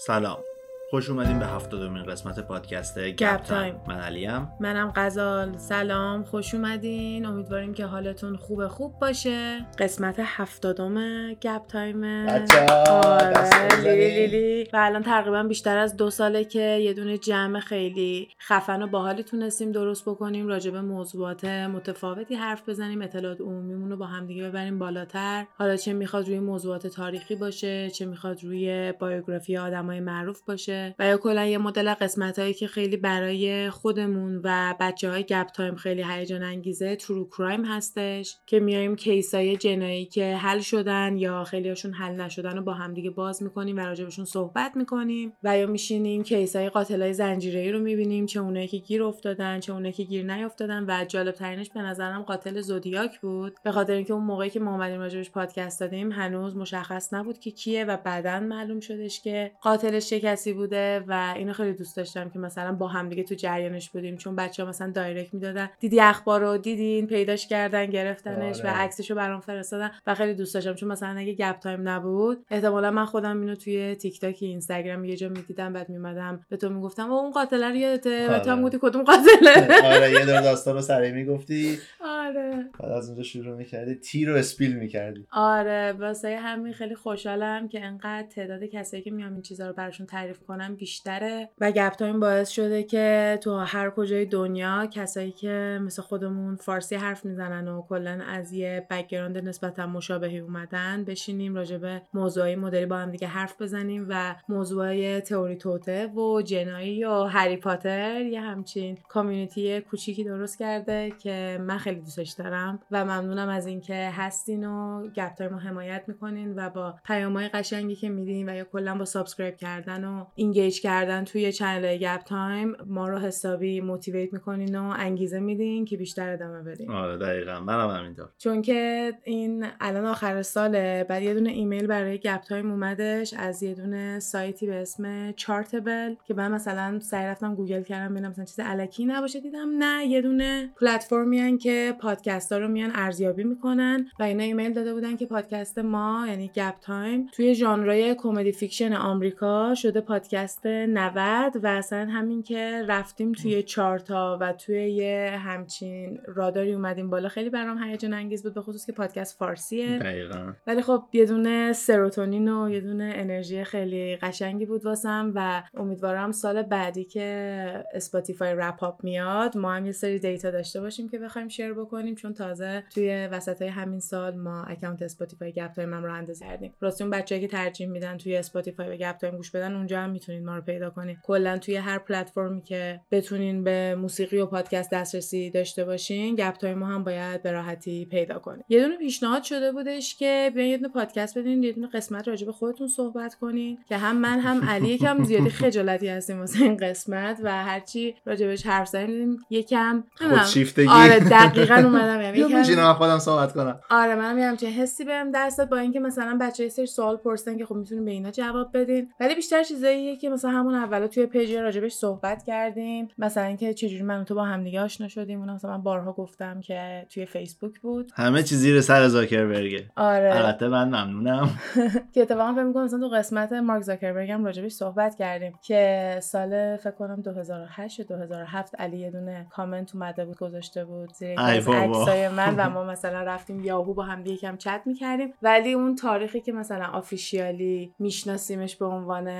سلام خوش اومدیم به هفتادمین قسمت پادکست گپ تایم. من علیم. منم غزال. سلام. خوش اومدین. امیدواریم که حالتون خوب خوب باشه. قسمت هفتادم گپ تایم. آره. لیلی لیلی و الان تقریبا بیشتر از دو ساله که یه دونه جمع خیلی خفن و باحالی تونستیم درست بکنیم. راجع به موضوعات متفاوتی حرف بزنیم. اطلاعات عمومیمون رو با همدیگه ببریم بالاتر. حالا چه می‌خواد روی موضوعات تاریخی باشه چه می‌خواد روی biography آدمای معروف باشه. و یا کلا یه مدل قسمت هایی که خیلی برای خودمون و بچه های گپ تایم خیلی هیجان انگیزه true crime هستش که میایم case های جنایی که حل شدن یا خیلیاشون حل نشدن رو با همدیگه باز می‌کنیم و راجبشون صحبت می‌کنیم و یا میشینیم case های قاتل های زنجیره رو می‌بینیم چه اونایی که گیر افتادن چه اونایی که گیر نیافتادن و جالب ترینش به نظرم قاتل زودیاک بود. به خاطر اینکه اون موقعی که ما اومدیم راجبش پادکست دادیم هنوز مشخص نبود که کیه و بعدا معلوم شدش که قاتلش چه کسی بود و اینو خیلی دوست داشتم که مثلا با هم دیگه تو جریانش بودیم چون بچه ها مثلا direct می‌دادن. دیدی اخبار رو دیدین؟ پیداش کردن گرفتنش آره. و عکسشو برام فرستادن و خیلی دوست داشتم. چون مثلا اگه گپ تایم نبود احتمالا من خودم اینو توی تیک تاک اینستاگرام یه جا می‌دیدم بعد میمدم به تو می‌گفتم اون قاتل رو یادته؟ و تو هم آره. گفتی کدوم قاتله؟ آره یه دور داستان رو سری می‌گفتی. آره. بعد از اونجا شروع می‌کردی. tea رو spill می‌کردی. آره واسه همین خیلی خوشحالم که انقدر تعداد کسایی که میام این چیزا رو براشون تعریف کنم بیشتره. و گپ تایم باعث شده که تو هر کجای دنیا کسایی که مثل خودمون فارسی حرف می‌زنن و کلا از یه background نسبتا مشابهی اومدن بشینیم راجع به موضوعی مدلی با هم دیگه حرف بزنیم و موضوعی تئوری توطئه و جنایی و هری پاتر یه همچین community کوچیکی درست کرده که من خیلی دوستش دارم و ممنونم از اینکه هستین و گپ تایم حمایت می‌کنین و با پیامهای قشنگی که میدین و یا کلا با subscribe کردن و engage کردن توی channel گپ تایم ما رو حسابی motivate می‌کنین و انگیزه میدین که بیشتر ادامه بدین. آره دقیقا. منم همینطور. چون که این الان آخر ساله بعد یه دونه ایمیل برای گپ تایم اومدش از یه دونه سایتی به اسم Chartable که من مثلا سعی رفتم گوگل کردم ببینم مثلا چیز الکی نباشه. دیدم نه یه دونه پلتفرمی که پادکست ها رو میان ارزیابی می‌کنن و اینا ایمیل داده بودن که پادکست ما یعنی گپ تایم توی ژانرهای comedy fiction آمریکا شده پادکست 90 و اصلا همین که رفتیم توی چارتا و توی یه همچین راداری اومدیم بالا. خیلی برام هیجان انگیز بود به خصوص که پادکست فارسیه. دقیقا. ولی خب یه دونه سروتونین و یه دونه انرژی خیلی قشنگی بود واسم و امیدوارم سال بعدی که Spotify wrap up میاد ما هم یه سری data داشته باشیم که بخوایم share بکنیم چون تازه توی وسط همین سال ما account Spotify گپ تایم هم راه اندازی کردیم. راستی اون بچه‌ای که ترجیح میدن توی Spotify و گپ تایم گوش بدن اونجا هم می‌تونید ما رو پیدا کنید کلا توی هر پلتفرمی که بتونین به موسیقی و پادکست دسترسی داشته باشین گپ تایم ما هم باید به راحتی پیدا کنید یه دونه پیشنهاد شده بودش که بیاین یه دونه پادکست بدین یه دونه قسمت راجع به خودتون صحبت کنین که هم من هم علی یکم زیادی خجالتی هستیم واسه این قسمت و هرچی راجبش حرف زدیم یکم خودشیفتگی آره دقیقاً اومدم یعنی یکم خودم صحبت کنم. آره منم همچین حسی بهم دست با اینکه مثلا بچه‌ها سری سوال پرسن که خب می‌تونیم به اینا جواب بدین. ولی بیشتر چیزاییه که مثلا همون اولا توی page راجبش صحبت کردیم. مثلا اینکه چجوری من تو با هم دیگه آشنا شدیم. اون مثلا من بارها گفتم که توی فیسبوک بود. همه چیزی زیر سر زاکربرگ آره. البته من ممنونم. که اتفاقا فکر می‌کنم مثلا تو قسمت مارک زاکربرگ هم راجبش صحبت کردیم که سال فکر کنم 2008 2007 علی یه دونه کامنت اومده بود گذاشته بود زیر عکسای من و ما مثلا رفتیم یاهو با هم یکم چت می‌کردیم. ولی اون تاریخی که مثلا officially میشناسیمش به عنوان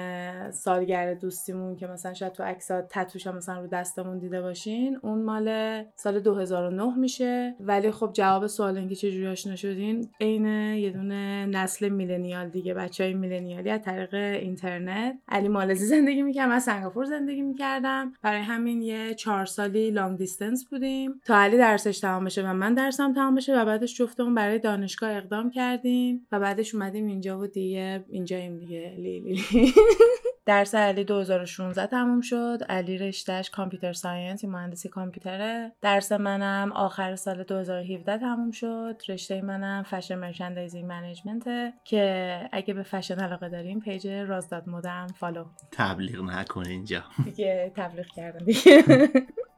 سالگرد دوستیمون که مثلا شاید تو عکسات تتوش هم مثلا رو دستمون دیده باشین اون مال سال 2009 میشه. ولی خب جواب سوال اینکه چجوری آشنا شدین عین یه دونه نسل میلنیال دیگه بچه های میلنیالی از طریق اینترنت. علی مالزی زندگی می‌کردم من سنگاپور زندگی می‌کردم. برای همین یه چهار سالی لانگ دیستنس بودیم. تا علی درسش تمام بشه و من درسم تمام بشه و بعدش جفتمون برای دانشگاه اقدام کردیم و بعدش اومدیم اینجا و دیگه اینجاییم دیگه. لیلی درس علی 2016 تموم شد. علی رشتهش computer science مهندسی کامپیوتره. درس منم آخر سال 2017 تموم شد. رشته منم fashion merchandising management که اگه به فشن علاقه داریم page راز dot مدم follow. تبلیغ نکن اینجا. دیگه تبلیغ کردم دیگه.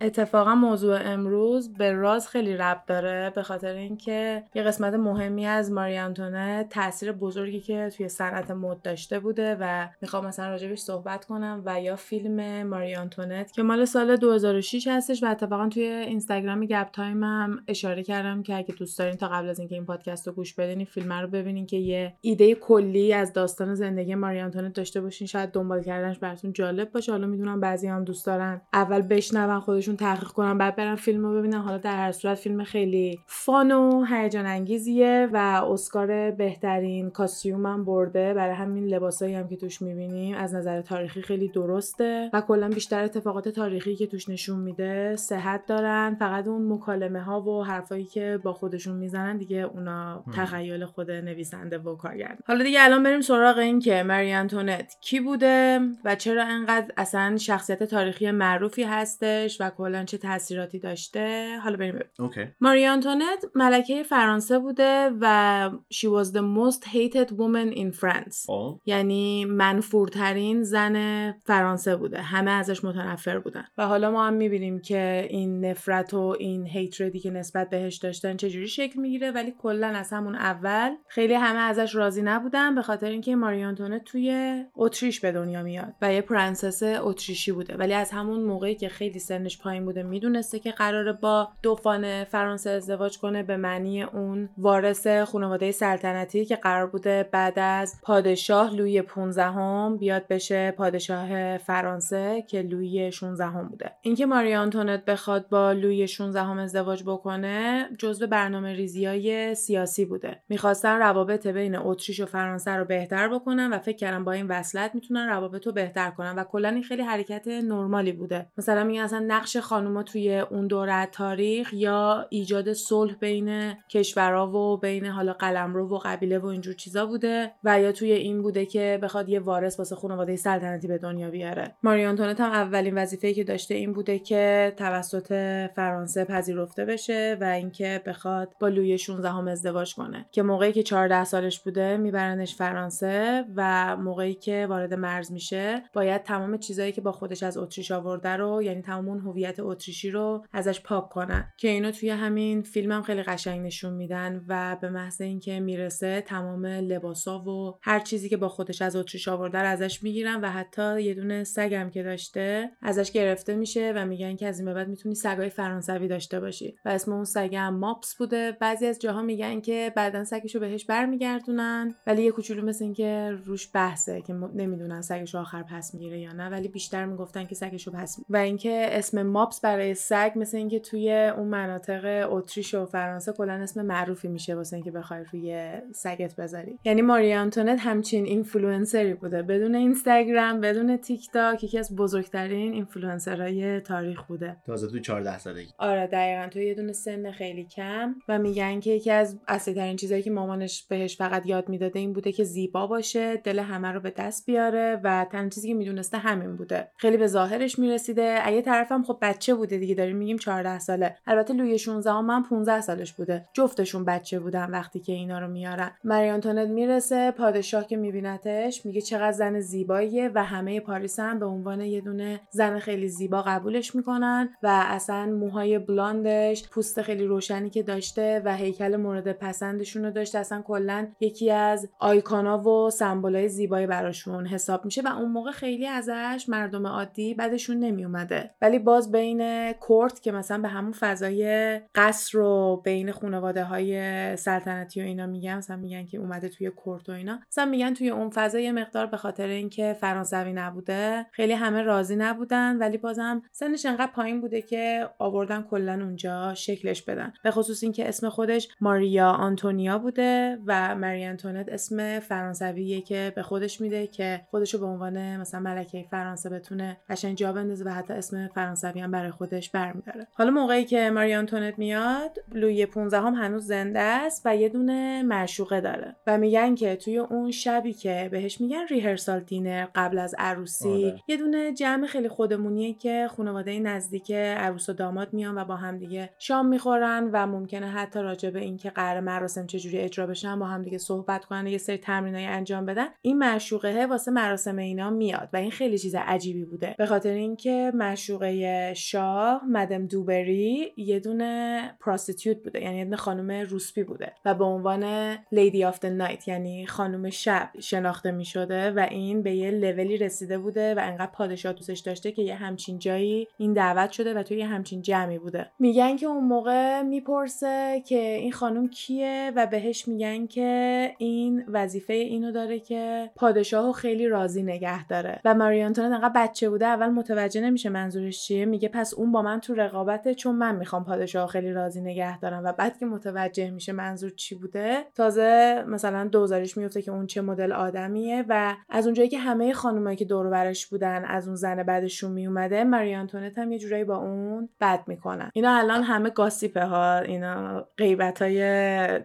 اتفاقا موضوع امروز به راز خیلی ربط داره به خاطر اینکه یه قسمت مهمی از ماری آنتونت تاثیر بزرگی که توی صنعت مد داشته بوده و می‌خوام مثلا راجبش صحبت کنم و یا فیلم ماری آنتونت که مال سال 2006 هستش و اتفاقا توی اینستاگرام گپ تایم هم اشاره کردم که اگه دوست دارین تا قبل از اینکه این پادکست رو گوش بدین فیلم رو ببینین که یه ایده کلی از داستان زندگی ماری آنتونت داشته باشین. شاید دنبال کردنش براتون جالب باشه. حالا می‌دونم بعضی هم دوست دارن اول بشنون خودشون تحقیق کنن بعد برن فیلم رو ببینن. حالا در هر صورت فیلم خیلی فان و هیجان انگیزیه و اسکار بهترین کاستیوم هم برده. برای همین لباسایی هم که توش می‌بینیم از تاریخی خیلی درسته و کلا بیشتر اتفاقات تاریخی که توش نشون میده صحت دارن. فقط اون مکالمه ها و حرفایی که با خودشون می‌زنن دیگه اونا تخیل خود نویسنده و کارگردان حالا دیگه الان بریم سراغ این که مری انتونت کی بوده و چرا انقدر اصلا شخصیت تاریخی معروفی هستش و کلا چه تاثیراتی داشته؟ حالا بریم okay. ماری آنتونت ملکه فرانسه بوده و she was the most hated woman in France. خب. یعنی منفورترین زن فرانسه بوده. همه ازش متنفر بودن. و حالا ما هم می‌بینیم که این نفرت و این hatred ی که نسبت بهش داشتن چجوری شکل می‌گیره. ولی کلا از همون اول خیلی همه ازش راضی نبودن به خاطر اینکه ماری آنتونت توی اتریش به دنیا میاد و یه پرنسس اتریشی بوده. ولی از همون موقعی که خیلی سنش پایین بوده می‌دونسته که قراره با dauphin فرانسه ازدواج کنه به معنی اون وارث خانواده سلطنتی که قرار بوده بعد از پادشاه لوی 15 هم بیاد بشه پادشاه فرانسه که لوی 16 هم بوده. اینکه ماری آنتونت بخواد با لوی 16 هم ازدواج بکنه جزو برنامه ریزی های سیاسی بوده. می‌خواستن روابط بین اتریش و فرانسه رو بهتر بکنن و فکر کردن با این وصلت می‌تونن روابط رو بهتر کنن و کلا این خیلی حرکت نرمالی بوده. مثلا میگن اصلا نقش خانوما توی اون دوره تاریخ یا ایجاد صلح بین کشورها و بین حالا قلمرو و قبیله و اینجور چیزا بوده و یا توی این بوده که بخواد یه وارث واسه خانواده سلطنتی به دنیا بیاره. ماری آنتونت هم اولین وظیفه‌ای که داشته این بوده که توسط فرانسه پذیرفته بشه و اینکه بخواد با لوی 16 هم ازدواج کنه. که موقعی که 14 سالش بوده میبرنش فرانسه و موقعی که وارد مرز میشه باید تمام چیزایی که با خودش از اتریش آورده رو یعنی تمام اون هویت اتریشی رو ازش پاک کنن که اینو توی همین فیلم هم خیلی قشنگ نشون میدن و به محض اینکه می‌رسه تمام لباسا و هر چیزی که با خودش از اتریش آورده رو ازش می‌گیرن و حتی یه دونه سگم که داشته ازش گرفته میشه و میگن که از این به بعد می‌تونی سگای فرانسوی داشته باشی. و اسم اون سگم ماپس بوده. بعضی از جاها میگن که بعدا سگشو بهش برمیگردونن ولی یه کوچولو مثل اینکه روش بحثه که نمی‌دونن سگشو آخر پس می‌گیره یا نه ولی بیشتر می‌گفتن که سگشو پس و اینکه اسم ماپس برای سگ مثل اینکه توی اون مناطق اتریش و فرانسه کلا اسم معروفی میشه واسه اینکه بخوای روی سگت بذاری. یعنی ماری آنتونت همچین اینفلوئنسری بوده. بدون اینستاگرام بدون تیک تاک یکی از بزرگترین اینفلوئنسرهای تاریخ بوده. تازه تو 14 سالگی. آره دقیقا. تو یه دونه سن خیلی کم و میگن که یکی از اصلی ترین چیزایی که مامانش بهش فقط یاد می‌داده این بوده که زیبا باشه دل همه رو به دست بیاره و تنها چیزی که می‌دونسته همین بوده. خیلی به ظاهرش می‌رسیده. اگه طرفم خب بچه بوده دیگه داریم میگیم 14 ساله. البته لوی 16 هم 15 سالش بوده. جفتشون بچه بودن وقتی که اینا رو میارن. مری آنتونت می‌رسه پادشاه که میبینتش میگه چقدر زن زیباییه و همه پاریس هم به عنوان یه دونه زن خیلی زیبا قبولش می‌کنن و اصلا موهای بلاندش پوست خیلی روشنی که داشته و هیکل مورد پسندشون رو داشته. اصلا کلا یکی از آیکانا و symbol ای زیبایی براشون حساب میشه و اون موقع خیلی ازش مردم عادی بدشون نمیومده ولی باز بین court که مثلا به همون فضای قصر و بین خانواده های سلطنتی و اینا میگن مثلا میگن که اومده توی court و اینا مثلا میگن توی اون فضا یه مقدار به خاطر اینکه فرانسوی نبوده خیلی همه راضی نبودن ولی بازم سنش انقدر پایین بوده که آوردن کلا اونجا شکلش بدن. به خصوص اینکه اسم خودش ماریا آنتونیا بوده و ماری آنتونت اسم فرانسویه که به خودش میده که خودشو به عنوان مثلا ملکه فرانسه بتونه قشنگ جا بندازه و حتی اسم فرانسوی هم برای خودش برمیداره. حالا موقعی که ماری آنتونت میاد لوی 15 هم هنوز زنده است و یه دونه معشوقه داره و میگن که توی اون شبی که بهش میگن ریهرسال دینر قبل از عروسی. آره. یه دونه جمع خیلی خودمونیه که خانواده نزدیک عروس و داماد میان و با هم دیگه شام می‌خورن و ممکنه حتی راجع به اینکه قرار مراسم چجوری اجرا بشن با هم دیگه صحبت کنن و یه سری تمرینای انجام بدن. این معشوقه واسه مراسم اینا میاد و این خیلی چیز عجیبی بوده. به خاطر اینکه معشوقه شاه مدم دوبری یه دونه prostitute بوده یعنی یه دونه خانم روسپی بوده و به عنوان lady of night یعنی خانم شب شناخته می شده و این به یه لولی رسیده بوده و انقدر پادشاه دوستش داشته که یه همچین جایی این دعوت شده و توی یه همچین جمعی بوده. میگن که اون موقع می‌پرسه که این خانم کیه و بهش میگن که این وظیفه اینو داره که پادشاهو خیلی راضی نگه داره. و ماری آنتونت انقدر بچه بوده اول متوجه نمیشه منظورش چیه میگه پس اون با من تو رقابته چون من می‌خوام پادشاه خیلی راضی نگه دارم. و بعد که متوجه میشه منظور چی بوده تازه مثلا دوزاریش میفته که اون چه مدل آدمیه و از اونجایی که همه خانمایی که دور برش بودن از اون زن بعدشون میومده ماری آنتونت هم یه جورایی با اون بد می‌کنن. اینا الان همه گاسیپه ها اینا غیبت های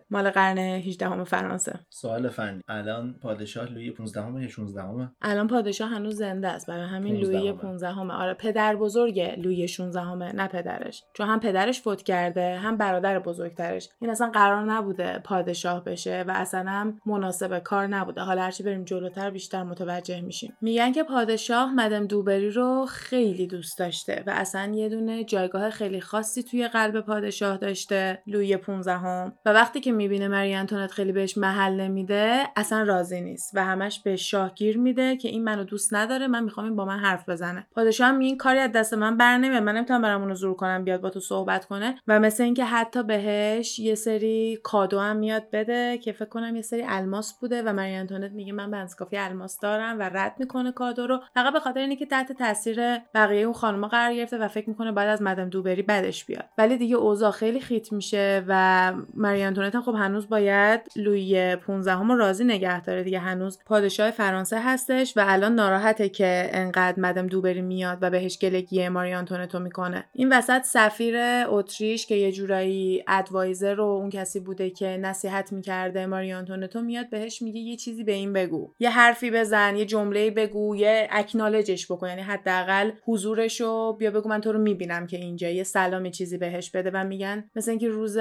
مال قرن 18 فرانسه. سوال فنی. الان پادشاه لویی 15 همه یا 16 همه الان پادشاه هنوز زنده است برای همین لویی 15 همه آره پدر بزرگ لویی 16 همه نه پدرش. چون هم پدرش فوت کرده هم برادر بزرگترش. این اصلا قرار نبوده پادشاه بشه و اصلا هم مناسب کار نبوده. حالا هرچی بریم جلوتر بیشتر متوجه میشیم. میگن که پادشاه مدم دوبری رو خیلی دوست داشته و اصلا یه دونه جایگاه خیلی خاصی توی قلب پادشاه داشته لوی 15 هم و وقتی که می‌بینه مری انتونت خیلی بهش محل نمیده اصلا راضی نیست و همش به شاه گیر میده که این منو دوست نداره من می‌خوام این با من حرف بزنه. پادشاه هم این کاری از دست من بر نمیاد. من نمی‌تونم برم اونو زور کنم بیاد با تو صحبت کنه. و مثل اینکه حتی بهش یه سری کادو هم میاد بده که فکر کنم یه سری الماس بوده و مری انتونت میگه من بنزکافی الماس دارم و رد می‌کنه کادو رو فقط به خاطر اینکه تحت تاثیر بقیه اون خانم قرار گرفته و فکر می‌کنه بعد از مدام دوبری بدش بیاد. ولی دیگه اوضاع خیلی خیت میشه و مری انتونت هم خب هنوز باید لوی 15 هم راضی نگه داره دیگه. هنوز پادشاه فرانسه هستش و الان ناراحته که انقدر مدام دوبری میاد و بهش گلگی ماری آنتونتو می‌کنه. این وسط سفیر اتریش که یه جورایی ادوایزر و اون کسی بوده که نصیحت می‌کرده ماری آنتونتو میاد بهش میگه یه چیزی به این بگو. یه حرفی بزن یه جمله بگو یه اکنالجش بکن. یعنی حداقل حضورش رو بیا بگو من تو رو می‌بینم که اینجا. یه سلام چیزی بهش بده و میگن. مثل اینکه روز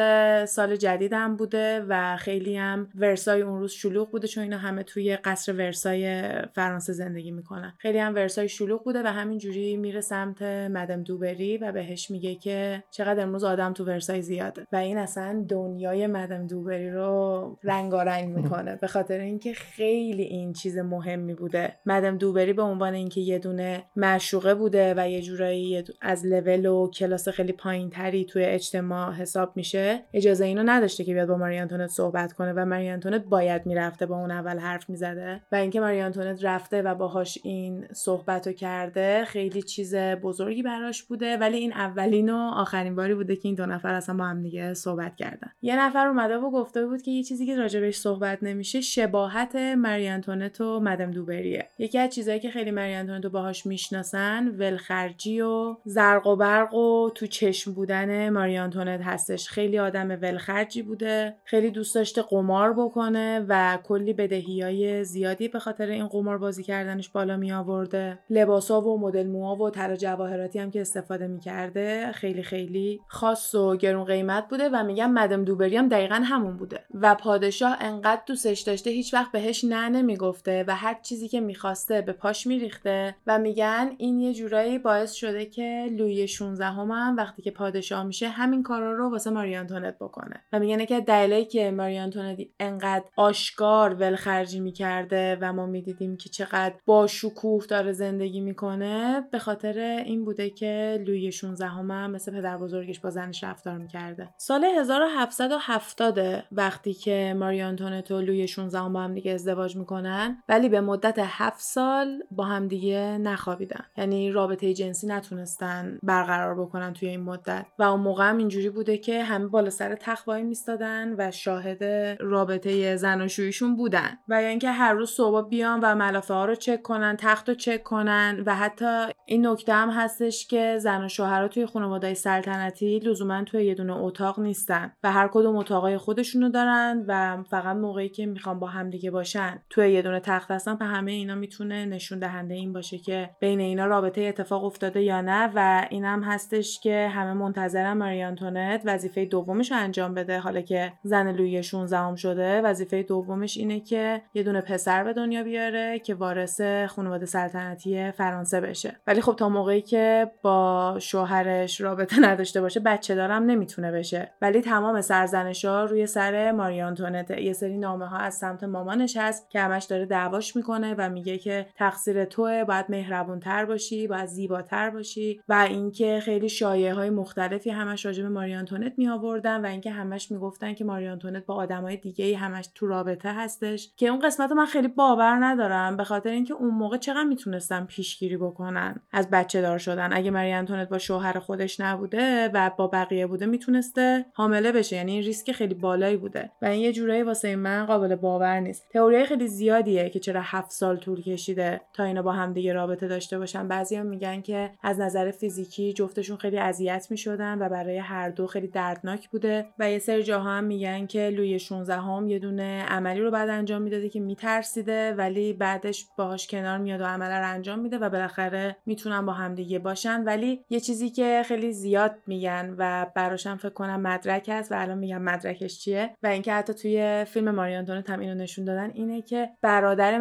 سال جدیدم بوده و خیلی هم ورسای اون روز شلوغ بوده چون اینا همه توی قصر ورسای فرانسه زندگی می‌کنن. خیلی هم ورسای شلوغ بوده و همینجوری میره سمت مدم دوبری و بهش میگه که چقدر امروز آدم تو ورسای زیاده. و این اصلا دنیای مدم دوبری رو رنگارنگ می‌کنه. به خاطر اینکه خیلی این چیز مهمی بوده مدم دوبری به عنوان اینکه یه دونه معشوقه بوده و یه جورایی از لول و کلاس خیلی پایین تری توی اجتماع حساب میشه اجازه اینو نداشته که بیاد با ماری آنتونت صحبت کنه و ماری آنتونت باید می‌رفته با اون اول حرف می‌زده. و اینکه ماری آنتونت رفته و باهاش این صحبت رو کرده خیلی چیز بزرگی براش بوده ولی این اولین و آخرین باری بوده که این دو نفر اصلا با هم دیگه صحبت کردن. یه نفر اومده و گفته بود که یه چیزی که راجبش صحبت نمیشه شباهت ماری آنتونت و مدم دوبریه یکی از چیزایی که خیلی مری آنتونت رو باهاش می‌شناسن ولخرجی و زرق و برق و تو چشم بودن ماری آنتونت هستش. خیلی آدم ولخرجی بوده. خیلی دوست داشته قمار بکنه و کلی بدهی های زیادی به خاطر این قمار بازی کردنش بالا می آورده لباسا و مدل موها و طلا جواهراتی هم که استفاده می‌کرده خیلی خیلی خاص و گرون قیمت بوده و میگم مدم دوبری هم دقیقا همون بوده. و پادشاه انقدر دوستش داشته هیچ وقت بهش نه نمی‌گفته و هر چیزی که می‌خواسته به پاش میریخته و میگن این یه جورایی باعث شده که لوی 16 هم وقتی که پادشاه میشه همین کارا رو واسه ماری آنتونت بکنه. و میگن که دلیلی که ماری آنتونت انقدر آشکار ولخرجی می‌کرده و ما می‌دیدیم که چقدر با شکوه داره زندگی می‌کنه به خاطر این بوده که لوی 16 هم, هم مثل پدر بزرگش با زنش رفتار می‌کرده. سال 1770 وقتی که ماری آنتونت و لوی 16 هم هم دیگه ازدواج می‌کنن ولی به مدت 7 سال با هم دیگه نخوابیدن. یعنی رابطه جنسی نتونستن برقرار بکنن توی این مدت. و اون موقع هم اینجوری بوده که همه بالا سر تخت وای میستادن و شاهد رابطه زناشوییشون بودن. و یا اینکه هر روز صبح بیان و ملافه ها رو چک کنن تخت رو چک کنن. و حتی این نکته هم هستش که زن و شوهرها توی خانواده سلطنتی لزوما توی یه دونه اتاق نیستن. و هر کدوم اتاقای خودشونو دارن و فقط موقعی که می‌خوان با همدیگه باشن توی یه دونه تخت هستن و همه اینا می‌تونه نشون دهنده این باشه که بین اینا رابطه اتفاق افتاده یا نه و این هم هستش که همه منتظرن ماری آنتونت وظیفه دومش رو انجام بده. حالا که زن لویی 16 هم شده وظیفه دومش اینه که یه دونه پسر به دنیا بیاره که وارث خانواده سلطنتی فرانسه بشه. ولی خب تا موقعی که با شوهرش رابطه نداشته باشه بچه دارم نمی‌تونه بشه. ولی تمام سرزنش روی سر ماری آنتونت یه سری نامه ها از سمت مامانش هست که همش داره دعواش می‌کنه و میگه که تقصیر توه باید مهربون تر باشی باید زیباتر باشی و اینکه خیلی شایعه های مختلفی همش راجع به ماری آنتونت می آوردن و اینکه همش می‌گفتن که ماری آنتونت با آدمای دیگه همش تو رابطه هستش که اون قسمت من خیلی باور ندارم به خاطر اینکه اون موقع چقدر می‌تونستن پیشگیری بکنن از بچه دار شدن. اگه مری آنتونت با شوهر خودش نبوده و با بقیه بوده می‌تونسته حامله بشه. یعنی این ریسک خیلی بالایی بوده. و این یه جورایی واسه من قابل باور نیست. تئوری خیلی زیادیه که چرا هفت طول کشیده تا اینا با هم دیگه رابطه داشته باشن. بعضیا میگن که از نظر فیزیکی جفتشون خیلی اذیت می‌شدن و برای هر دو خیلی دردناک بوده و یه سری جاها هم میگن که لوی 16 هم یه دونه عملی رو بعد انجام می‌داده که میترسیده ولی بعدش باهاش کنار میاد و عمل رو انجام میده و بالاخره می‌تونن با همدیگه باشن. ولی یه چیزی که خیلی زیاد میگن و براشم فکر کنم مدرک هست و الان میگم مدرکش چیه و اینکه حتی توی فیلم ماریانتونت هم اینو نشون دادن اینه که برادر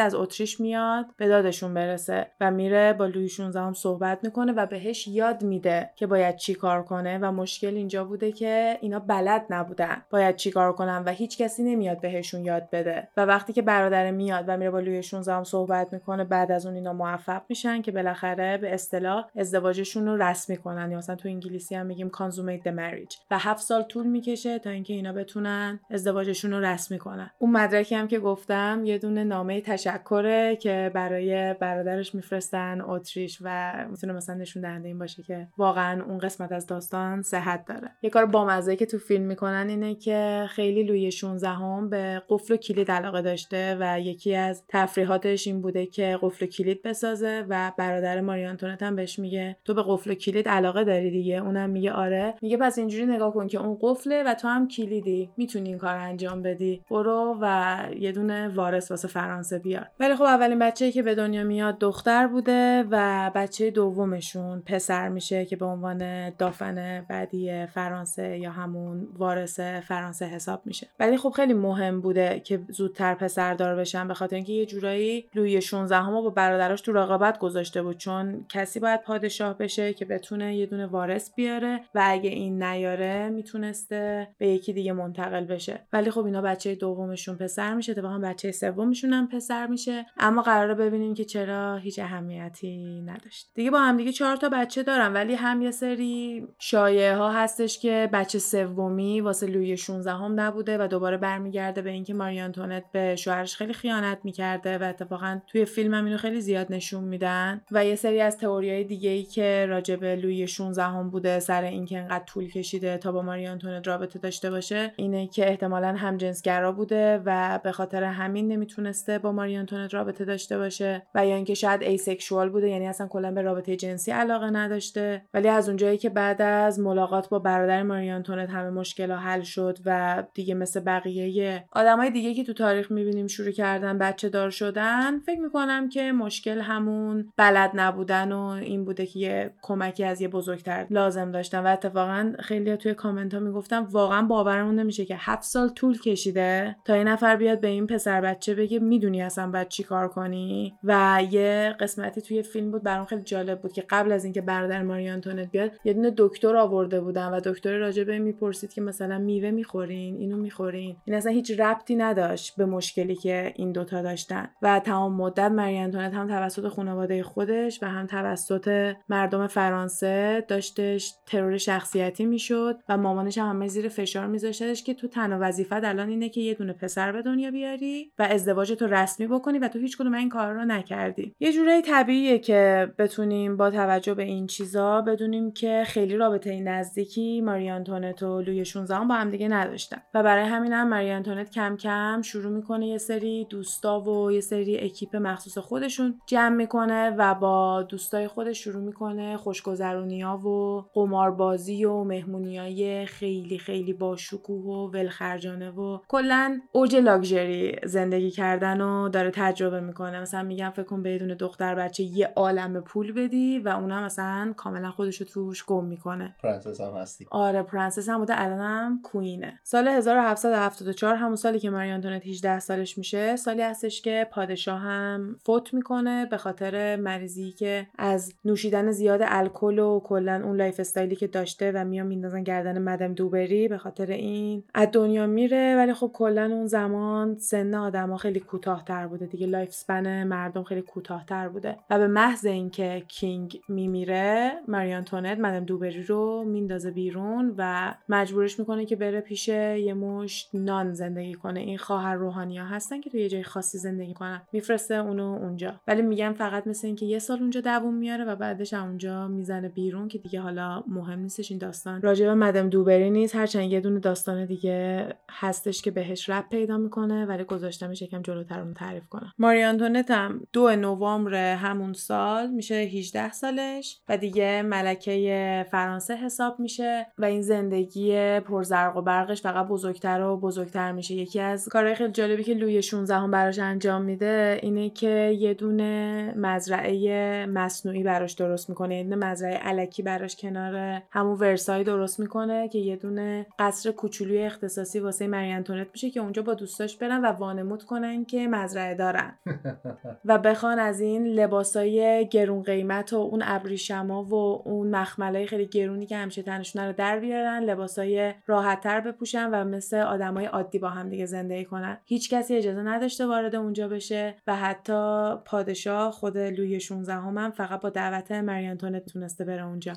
از اتریش میاد به دادشون برسه و میره با لوی 16 هم صحبت می‌کنه و بهش یاد میده که باید چی کار کنه و مشکل اینجا بوده که اینا بلد نبودن. باید چی کار کنن و هیچ کسی نمیاد بهشون یاد بده. و وقتی که برادر میاد و میره با لوی 16 هم صحبت می‌کنه بعد از اون اینا موفق میشن که بالاخره به اصطلاح ازدواجشون رو رسمی کنن یا مثلا تو انگلیسی هم میگیم کانزومیت د مریج و هفت سال طول می‌کشه تا اینکه اینا بتونن ازدواجشون رو رسمی کنن اون مدرکی هم که گفتم یه دونه نامه تشکره که برای برادرش میفرستن اتریش و می‌تونه مثلا نشون دهنده این باشه که واقعا اون قسمت از داستان صحت داره. یه کار بامزه که تو فیلم می‌کنن اینه که خیلی لوی 16 هم به قفل و کلید علاقه داشته و یکی از تفریحاتش این بوده که قفل و کلید بسازه و برادر ماری آنتونت هم بهش میگه تو به قفل و کلید علاقه داری دیگه؟ اونم میگه آره. میگه پس اینجوری نگاه کن که اون قفله و تو هم کلیدی. می‌تونی این کار انجام بدی. برو و یه دونه وارث واسه فرانسه بیار ولی خب اولین بچه‌ای که به دنیا میاد دختر بوده و بچه دومشون پسر میشه که به عنوان دافن بعدی فرانسه یا همون وارث فرانسه حساب میشه. ولی خب خیلی مهم بوده که زودتر پسر دار بشن به خاطر اینکه یه جورایی لوی 16 همو با برادراش تو رقابت گذاشته بود. چون کسی باید پادشاه بشه که بتونه یه دونه وارث بیاره و اگه این نیاره می‌تونسته به یکی دیگه منتقل بشه. ولی خب اینا بچه دومشون پسر میشه. اتفاقا بچه سومشون هم پسر میشه اما قراره ببینیم که چرا هیچ اهمیتی نداشت. دیگه با هم دیگه چهار تا بچه دارن ولی هم یه سری شایعه ها هستش که بچه سومی واسه لوی 16 هم نبوده و دوباره برمیگرده به اینکه ماری آنتونت به شوهرش خیلی خیانت می‌کرده و اتفاقا توی فیلم هم اینو خیلی زیاد نشون میدن. و یه سری از تئوریای دیگه ای که راجع به لوی 16 هم بوده سر اینکه انقدر طول کشیده تا با ماری آنتونت رابطه داشته باشه اینه که احتمالا هم جنسگرا بوده و به خاطر همین نمی‌تونسته با ماری آنتونت رابطه داشته باشه و یا اینکه شاید asexual بوده یعنی اصلا کلا به رابطه جنسی علاقه نداشته. ولی از اونجایی که بعد از ملاقات با برادر ماری آنتونت همه مشکل حل شد و دیگه مثل بقیه آدمای دیگه که تو تاریخ می‌بینیم شروع کردن بچه دار شدن فکر می‌کنم که مشکل همون بلد نبودن و این بوده که یه کمکی از یه بزرگتر لازم داشتن. و اتفاقا خیلی توی کامنت ها می‌گفتم واقعا باورمون نمیشه که هفت سال طول کشیده تا این نفر بیاد به این پسر بچه بگه می‌دونی اصلا باید چی کار کنی. و یه قسمتی توی فیلم بود برام خیلی جالب بود که قبل از اینکه برادر ماری آنتونت بیاد یه دونه دکتر آورده بودن و دکتر راجع به می‌پرسید که مثلا میوه می‌خورین اینو می‌خورین. این اصلا هیچ ربطی نداشت به مشکلی که این دوتا داشتن. و تمام مدت ماری آنتونت هم توسط خانواده خودش و هم توسط مردم فرانسه داشتش ترور شخصیتی می‌شد و مامانش هم همه زیر فشار میذاشتش که تو تنها وظیفت الان اینه که یه دونه پسر به دنیا بیاری و ازدواج تو رسمی بکنی و تو هیچ کدوم این کار رو نکردی. یه جورایی طبیعیه که بتونیم با توجه به این چیزا بدونیم که خیلی رابطه نزدیکی ماری آنتونت و لوی 16 با هم دیگه نداشتن. و برای همین هم ماری آنتونت کم کم شروع می‌کنه یه سری دوستا و یه سری اکیپ مخصوص خودشون جمع می‌کنه و با دوستای خودش شروع می‌کنه خوشگذرونیا و قماربازی و مهمونیای خیلی خیلی با شکوه و ولخرجانه و کلا اوج لاکچری زندگی کردن و داره تجربه می‌کنه. مثلا میگم فکر کن به اون دختر بچه یه عالم پول بدی و اونم مثلا کاملا خودش رو توش گم می‌کنه. پرنسس هم هستی. آره پرنسس هم بوده. الانم queen ه. سال 1774 همون سالی که ماری آنتونت 18 سالش میشه سالی هستش که پادشاه هم فوت می‌کنه به خاطر مریضی که از نوشیدن زیاد الکل و کلا اون lifestyle ی که داشته و میان میندازن گردن مدم دوبری به خاطر این. از دنیا میره ولی خب کلا اون زمان سن آدما خیلی کوتاهتر بوده. دیگه life span مردم خیلی کوتاهتر بوده. و به محض اینکه کینگ میمیره ماریان تونت مدم دوبری رو میندازه بیرون و مجبورش می‌کنه که بره پیش یه مشت نان زندگی کنه. این خواهر روحانی ها هستن که توی یه جای خاصی زندگی کنن. میفرسته اونو اونجا. ولی میگم فقط مثل اینکه یه سال اونجا دووم میاره و بعدش اونجا می‌زنه بیرون که دیگه حالا مهم نیستش این داستان. راجع به مدم دوبری نیست. هرچند یه دونه داستان دیگه هستش که بهش رب پیدا می‌کنه ولی گذاشتمش یکم جلوتر اون تعریف کنم. ماری آنتونت هم دو نوامبر همون سال میشه 18 سالش و دیگه ملکه فرانسه حساب میشه و این زندگی پرزرق و برقش فقط بزرگتر و بزرگتر میشه. یکی از کارهای خیلی جالبی که لوی 16 هم براش انجام میده اینه که یه دونه مزرعه مصنوعی براش درست می‌کنه. یه مزرعه علکی براش کنار همون ورسای درست می‌کنه که یه دونه قصر کوچولوی اختصاصی واسه مری میشه که اونجا با دوستاش برن و وانمود کنن که مزرعه دارن. و بخوان از این لباسای گرون قیمت و اون ابریشما و اون مخملای خیلی گرونی که همیشه تنشون رو در بیارن لباسای راحتتر بپوشن و مثل آدمای عادی با هم دیگه زندگی کنن. هیچ کسی اجازه نداشته وارد اونجا بشه و حتی پادشاه خود لوی 16 هم, فقط با دعوت مری آنتونت تونسته بره اونجا.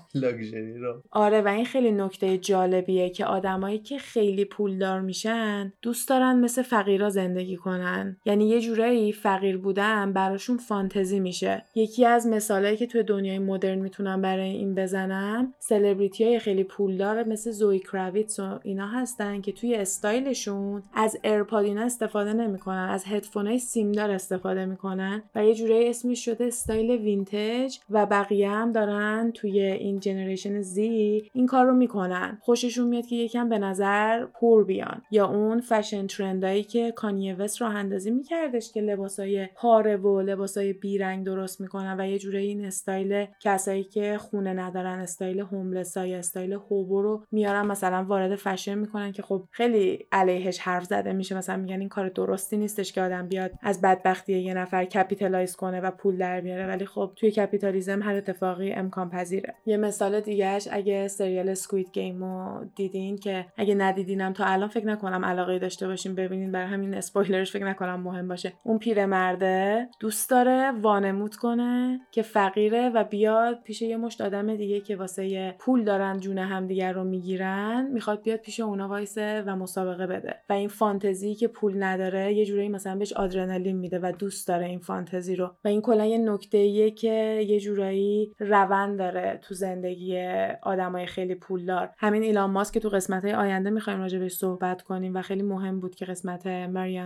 رو. آره و این خیلی نکته جالبیه که آدمایی که خیلی پولدار میشن دوست دارن مثل فقیرا زندگی کنن. یعنی یه جورایی فقیر بودن براشون فانتزی میشه. یکی از مثالایی که توی دنیای مدرن می‌تونم برای این بزنم سلبریتی های خیلی پولدار مثل زوی کراویتس و اینا هستن که توی استایلشون از ایرپاد اینا استفاده نمی‌کنن از هدفون سیمدار استفاده می‌کنن و یه جورایی اسمش شده استایل vintage و بقیه هم دارن توی این generation Z این کار رو می‌کنن. خوششون میاد که یکم به نظر poor بیان یا اون fashion trend ایی که کانیه وست راه اندازی میکردش که لباسای پاره و لباسای بیرنگ درست می‌کنن و یه جوره این استایل کسایی که خونه ندارن استایل homeless های استایل hobo رو میارن مثلا وارد فشن می‌کنن که خب خیلی علیهش حرف زده میشه. مثلا میگن این کار درستی نیستش که آدم بیاد از بدبختی یه نفر capitalize کنه و پول در بیاره. ولی خب توی کپیتالیزم هر اتفاقی امکان پذیره. یه مثال دیگهش اگه سریال Squid Game رو دیدین که اگه ندیدینم تا الان فکر نکنم علاقه داشته باشین ببینین برای همین اسپویلرش فکر نکنم مهم باشه. اون پیرمرده دوست داره وانمود کنه که فقیره و بیاد پیش یه مشت آدم دیگه که واسه پول دارن جون همدیگر رو می‌گیرن می‌خواد بیاد پیش اونا وایسه و مسابقه بده. و این فانتزی که پول نداره یه جورایی مثلا بهش آدرنالین میده و دوست داره این فانتزی رو. و این کلا یه نکته که یه جورایی روند داره تو زندگی آدمای خیلی پولدار. همین ایلان ماسک که تو قسمت های آینده می‌خوایم راجع بهش صحبت کنیم و خیلی مهم بود که قسمت ماری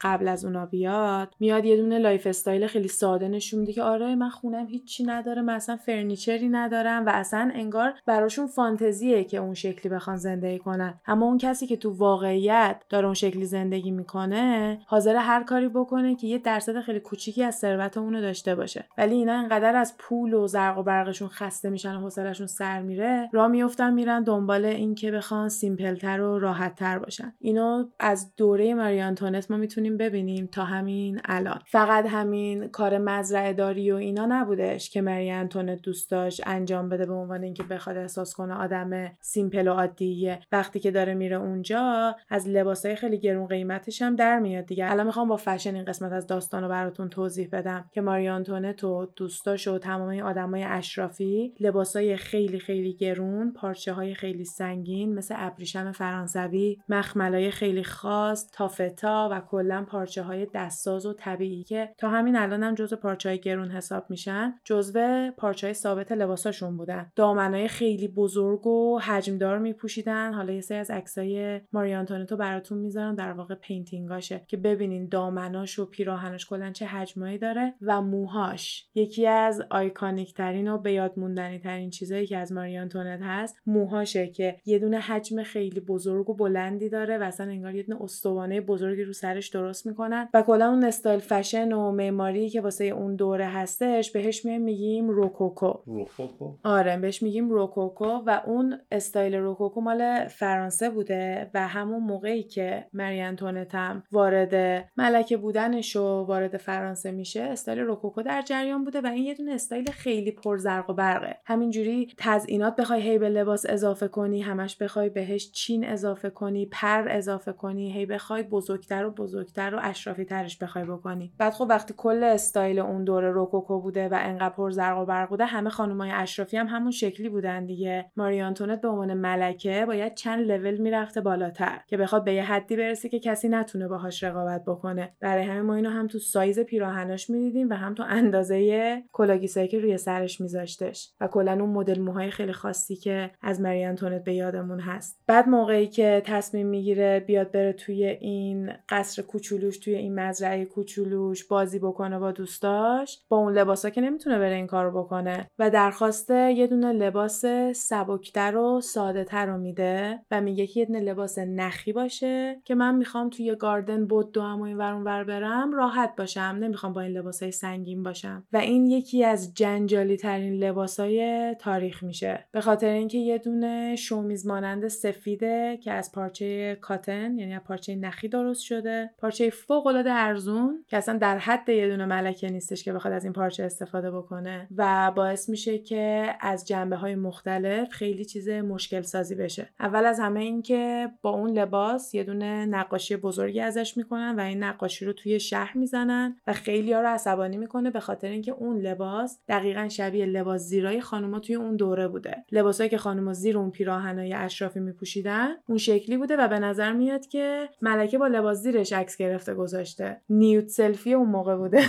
قبل از اونا بیاد. میاد یه دونه lifestyle خیلی ساده نشون میده که آره من خونم هیچی نداره من اصلا furniture ی ندارم و اصلا انگار براشون فانتزیه که اون شکلی بخوان زندگی کنن. اما اون کسی که تو واقعیت داره اون شکلی زندگی می‌کنه حاضر هر کاری بکنه که یه درصد خیلی کوچیکی از ثروت اونو داشته باشه. ولی اینا انقدر از پول و زرق و برقشون خسته میشن و حوصلهشون سر میره راه میفتن میرن دنبال اینکه بخوان simple تر و راحتتر باشن. اینو از دوره ماری آنتونت ما می‌تونیم ببینیم تا همین الان. فقط همین کار مزرعه داری و اینا نبودش که مری آنتونت دوست داشت انجام بده به عنوان اینکه بخواد احساس کنه آدم simple و عادیه. وقتی که داره میره اونجا از لباسای خیلی گرون قیمتش هم در میاد دیگه. الان می‌خوام با فشن این قسمت از داستان رو براتون توضیح بدم که ماری آنتونت و دوستاش و تمام آدمای اشرافی لباسای خیلی خیلی گرون پارچه های خیلی سنگین مثل ابریشم فرانسوی مخملای خیلی خاص تافتا و کلا پارچه های دستساز و طبیعی که تا همین الان هم جزو پارچه های گرون حساب میشن جزو پارچه های ثابت لباساشون بودن. دامنای خیلی بزرگ و حجمدار میپوشیدن. حالا یه سری از عکسای ماری آنتونتو براتون می‌ذارم. در واقع painting اشه که ببینین دامناش و پیراهنش کلا چه حجمایی داره و موهاش. یکی از iconic ترین و به یاد موندنی ترین چیزایی که از ماری آنتونت هست موهاشه که یه دونه حجم خیلی بزرگ و بلندی داره و اصلا انگار یه دونه استوانه بزرگی رو سرش درست می‌کنن و کلا اون استایل فشن و معماری که واسه اون دوره هستش بهش میایم میگیم روکوکو. روکوکو؟ آره بهش میگیم روکوکو و اون استایل روکوکو مال فرانسه بوده و همون موقعی که مری هم وارد ملکه بودنش و وارد فرانسه میشه استایل روکوکو در جریان بوده و این یه دونه استایل خیلی پرزرق و برقه. همینجوری تزئینات بخوای هی به لباس اضافه کنی همش بخوای بهش چین اضافه کنی پر اضافه کنی هی بخوای بزرگتر و بزرگتر و اشرافی ترش بخوای بکنی. بعد خب وقتی کل استایل اون دوره روکوکو بوده و انقدر پرزرق و برق بوده همه خانمای اشرافی هم همون شکلی بودن دیگه. ماری آنتونت به عنوان ملکه باید چند لول می‌رفته بالاتر که بخواد به یه حدی برسه که کسی نتونه باهاش رقابت بکنه. برای همین ما اینو هم تو سایز پیراهناش می‌دیدیم و هم تو اندازه کلاه‌گیسایی که روی سرش میذاشتش. و کلا اون مدل موهای خیلی خاصی که از مری آنتونت به یادمون هست. بعد موقعی که تصمیم می‌گیره بیاد بره توی این قصر کوچولوش توی این مزرعه کوچولوش بازی بکنه با دوستاش با اون لباسا که نمی‌تونه بره این کارو بکنه. و درخواست یه دونه لباس سبکتر و ساده تر رو میده و میگه که یه دونه لباس نخی باشه که من می‌خوام توی گاردن بود دو هم این ورون ور برم راحت باشم. نمی‌خوام با این لباسای سنگین باشم. و این یکی از جنجالی ترین لباسای تاریخ میشه. به خاطر اینکه یه دونه شومیز مانند سفیده که از پارچه کاتن یعنی از پارچه نخی درست شده پارچه فوق العاده ارزون که اصلا در حد یه دونه ملکه نیستش که بخواد از این پارچه استفاده بکنه و باعث میشه که از جنبه های مختلف خیلی چیز مشکل سازی بشه. اول از همه این که با اون لباس یه دونه نقاشی بزرگی ازش می‌کنن و این نقاشی رو توی شهر می‌زنن و خیلی ها رو عصبانی می‌کنه به خاطر اینکه اون لباس دقیقا شبیه لباس زیرای خانوما توی اون دوره بوده. لباسایی که خانوما زیر اون پیراهنای اشرافی میپوشیدن اون شکلی بوده و به نظر میاد که ملکه با لباس زیرش عکس گرفته گذاشته. نیوت سلفی اون موقع بوده.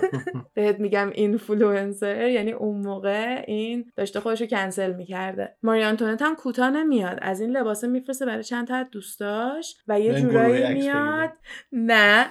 بهت میگم اینفلوئنسر یعنی اون موقع این داشته خودش رو کنسل می‌کرده. ماری آنتونت هم کوتاه نمیاد. از این لباسه میفرسته برای چند تا دوستاش و یه جورایی میاد. نه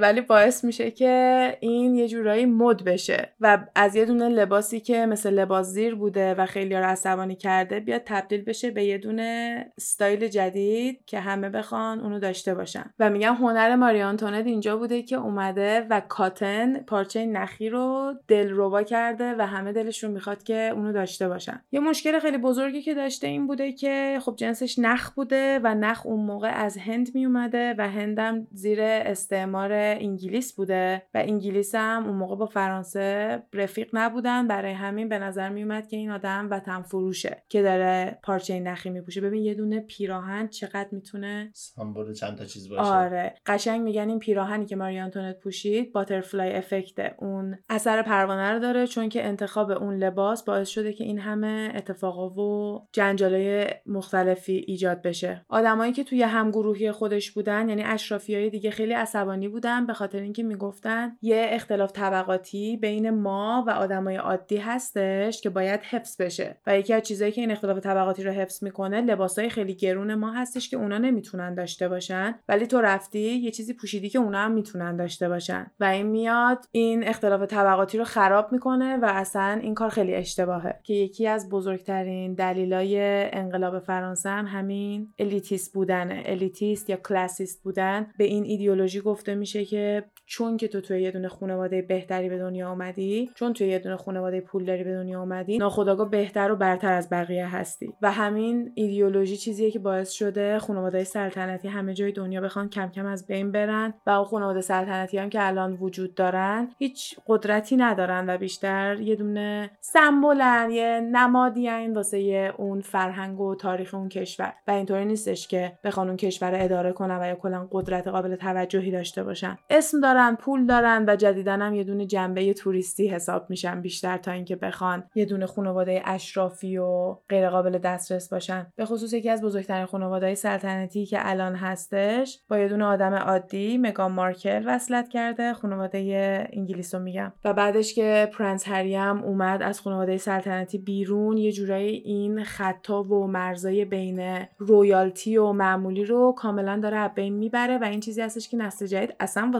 ولی باعث میشه که این یه جورایی مد بشه و از یه دونه لباسی که مثل لباس زیر بوده و خیلی رو عصبانی کرده بیاد تبدیل بشه به یه دونه استایل جدید که همه بخوان اونو داشته باشن. و میگم هنر ماری آنتونت اینجا بوده که اومده و cotton پارچه نخی رو دلربا کرده و همه دلشون می‌خواد که اونو داشته باشن. یه مشکل خیلی بزرگی که داشته این بوده که خب جنسش نخ بوده و نخ اون موقع از هند میومده و هندم زیر استعمار انگلیس بوده و انگلیس هم اون موقع با فرانسه رفیق نبودن. برای همین به نظر میومد که این آدم وطن فروشه که داره پارچه نخی میپوشه. ببین یه دونه پیراهن چقدر می‌تونه سمبل چند تا چیز باشه. آره قشنگ میگن این پیراهنی که ماری آنتونت پوشید باترفلای افکت اون اثر پروانه رو داره چون که انتخاب اون لباس باعث شده که این همه اتفاقا و جنجالای مختلفی ایجاد بشه. آدمایی که توی همگروهی خودش بودن یعنی اشرافی های دیگه خیلی عصبانی بودن به خاطر اینکه می‌گفتن یه اختلاف طبقاتی بین ما و آدمای عادی هستش که باید حفظ بشه. و یکی از چیزایی که این اختلاف طبقاتی رو حفظ می‌کنه لباسای خیلی گرون ما هستش که اونا نمی‌تونن داشته باشن. ولی تو رفتی یه چیزی پوشیدی که اونا هم می‌تونن داشته باشن. و این میاد این اختلاف طبقاتی رو خراب می‌کنه و اصلا این کار خیلی اشتباهه. که یکی از بزرگترین دلیلای انقلاب فرانسه هم همین elitist بودنه. elitist یا classist بودن. به این ایدئولوژی گفته میشه که چون که تو توی یه دونه خانواده بهتری به دنیا آمدی چون توی یه دونه خانواده پولداری به دنیا آمدی ناخودآگاه بهتر و برتر از بقیه هستی. و همین ایدئولوژی چیزیه که باعث شده خانواده سلطنتی همه جای دنیا بخوان کم کم از بین برن و اون خانواده سلطنتی هم که الان وجود دارن هیچ قدرتی ندارن و بیشتر یه دونه سمبولن یه نمادی این واسه اون فرهنگ و تاریخ اون کشور. و اینطوری نیستش که بخوان اون کشور اداره کنن و یا کلا قدرت قابل توجهی داشته باشن. اسم دارن پول دارن و جدیدا هم یه دونه جنبه توریستی حساب میشن بیشتر تا اینکه بخوان یه دونه خانواده اشرافی و غیر قابل دسترس باشن. به خصوص یکی از بزرگترین خانواده سلطنتی که الان هستش با یه دونه آدم عادی مگان مارکل وصلت کرده خانواده انگلیس رو میگم. و بعدش که پرنس هری هم اومد از خانواده سلطنتی بیرون یه جورایی این خطا و مرزای بین royalty و معمولی رو کاملا داره از بین می‌بره و این چیزی هستش که نسل جدید اصلا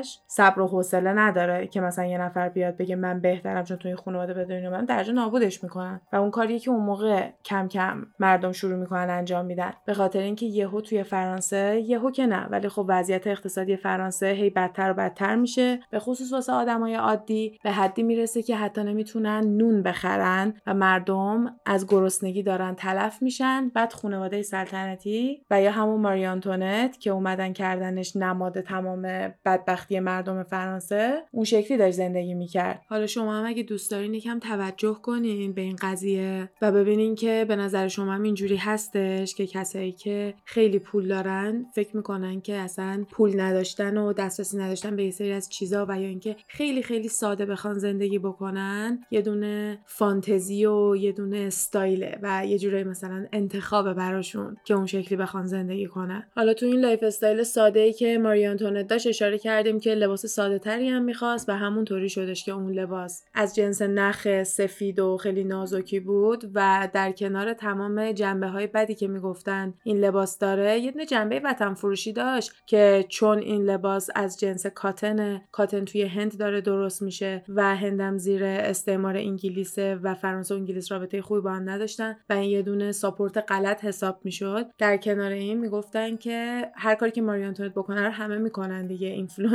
واسهش صبر و حوصله نداره که مثلا یه نفر بیاد بگه من بهترم چون تو این خانواده به دنیا من درجا نابودش می‌کنن و اون کاریه که اون موقع کم کم مردم شروع می‌کنن انجام میدن. به خاطر اینکه یهو توی فرانسه یهو که نه ولی خب وضعیت اقتصادی فرانسه هی بدتر و بدتر میشه. به خصوص واسه آدمای عادی به حدی می‌رسه که حتی نمی‌تونن نون بخرن و مردم از گرسنگی دارن تلف میشن. بعد خانواده سلطنتی و یا همون ماری آنتونت که اومدن کردنش نماد تمام بدبختی سختی مردم فرانسه اون شکلی داشت زندگی می‌کرد. حالا شما هم اگه دوست دارین یکم توجه کنین به این قضیه و ببینین که به نظر شما هم اینجوری هستش که کسایی که خیلی پول دارن فکر می‌کنن که اصلا پول نداشتن و دسترسی نداشتن به یه سری از چیزا و یا اینکه خیلی خیلی ساده بخوان زندگی بکنن یه دونه فانتزی و یه دونه استایله و یه جورایی مثلا انتخاب براشون که اون شکلی بخوان زندگی کنن. حالا تو این lifestyle ساده ای که ماری داشت اشاره کردیم که لباس ساده تری هم می‌خواست و همونطوری شدش که اون لباس از جنس نخ سفید و خیلی نازکی بود و در کنار تمام جنبه های بدی که می‌گفتن این لباس داره یه دونه جنبه وطن فروشی داشت که چون این لباس از جنس کاتن کاتن توی هند داره درست میشه و هندم زیر استعمار انگلیسه و فرانسه و انگلیس رابطه خوبی با هم نداشتن و این یه دونه ساپورت غلط حساب می‌شد در کنار این می‌گفتن که هر کاری که ماری بکنه رو همه می‌کنن دیگه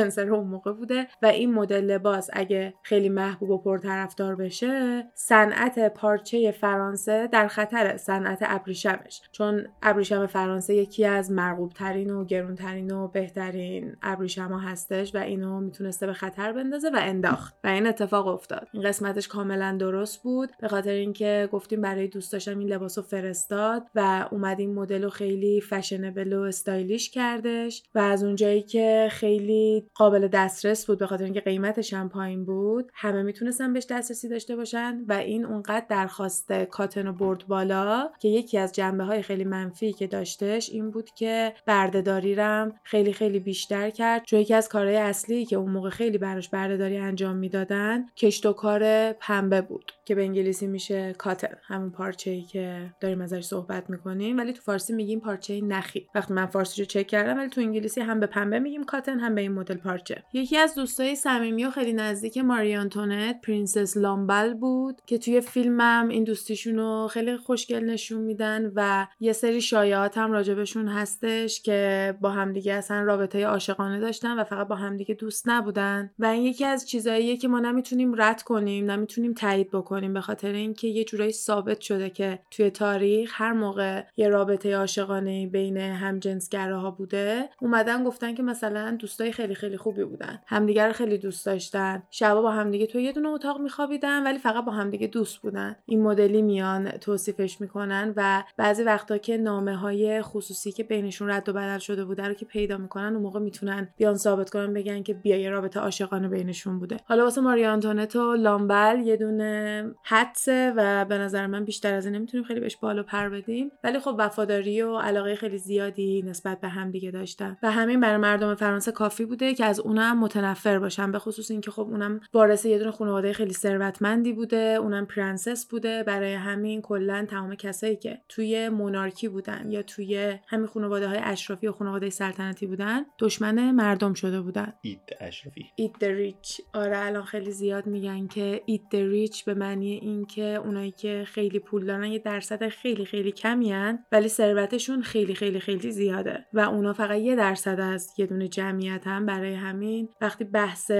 اینفلوئنسر اون موقع بوده و این مدل لباس اگه خیلی محبوب و پرطرفدار بشه صنعت پارچه فرانسه در خطر صنعت ابریشمش. چون ابریشم فرانسه یکی از مرغوب ترین و گرونترین و بهترین ابریشم هستش و اینو می‌تونسته به خطر بندازه و انداخت. و این اتفاق افتاد. این قسمتش کاملا درست بود. به خاطر اینکه گفتیم برای دوستاشم این لباس رو فرستاد و اومد این مدل رو خیلی fashionable و stylish کردش. و از اونجایی که خیلی قابل دسترس بود به خاطر اینکه قیمتش هم پایین بود همه می‌تونستن بهش دسترسی داشته باشن و این اونقدر درخواست cotton و برد بالا که یکی از جنبه های خیلی منفی که داشتش این بود که بردهداری رم خیلی خیلی بیشتر کرد. چون یکی از کارهای اصلی که اون موقع خیلی براش بردهداری انجام می‌دادن کشت و کار پنبه بود که به انگلیسی میشه cotton همون پارچه ای که داریم ازش صحبت می‌کنیم. ولی تو فارسی میگیم پارچه نخی. وقتی من فارسی رو چک کردم ولی تو انگلیسی هم به پنبه میگیم cotton هم به این مدل پارچه. یکی از دوستای صمیمی و خیلی نزدیک ماری آنتونت پرنسس لامبل بود که توی فیلمم این دوستیشون رو خیلی خوشگل نشون میدن و یه سری شایعات هم راجبشون هستش که با همدیگه اصلا رابطه عاشقانه داشتن و فقط با همدیگه دوست نبودن. و این یکی از چیزاییه که ما نمی‌تونیم رد کنیم نمی‌تونیم تایید بکنیم به خاطر اینکه یه جورایی ثابت شده که توی تاریخ هر موقع یه رابطه عاشقانه بین همجنسگراها بوده اومدن گفتن که مثلا دوستای خیلی خیلی خوبی بودن. همدیگه رو خیلی دوست داشتن. شبا با همدیگه تو یه دونه اتاق میخوابیدن ولی فقط با همدیگه دوست بودن. این مدلی میان توصیفش می‌کنن و بعضی وقتا که نامه های خصوصی که بینشون رد و بدل شده بوده رو که پیدا می‌کنن اون موقع می‌تونن بیان ثابت کنن بگن که بیا یه رابطه عاشقانه بینشون بوده. حالا واسه ماری آنتونت و لامبل یه دونه حدسه و به نظر من بیشتر از این نمی‌تونیم خیلی بهش بالا پر بدیم. ولی خب وفاداری و علاقه خیلی زیادی نسبت به هم دیگه داشتن. و همین برای مردم فرانسه کافی بوده که از اونم متنفر باشن به خصوص اینکه خب اونم وارث یه دونه خانواده خیلی ثروتمندی بوده اونم پرنسس بوده. برای همین کلا تمام کسایی که توی monarchy بودن یا توی همین خانواده های اشرافی و خانواده سلطنتی بودن دشمن مردم شده بودن. eat اشرافی. eat the rich آره الان خیلی زیاد میگن که eat the rich به معنی اینکه اونایی که خیلی پول دارن یه درصد خیلی خیلی کمی هن ولی ثروتشون خیلی خیلی خیلی زیاده. و اونا فقط یه درصد از یه دونه جمعیت هم برای همین وقتی بحث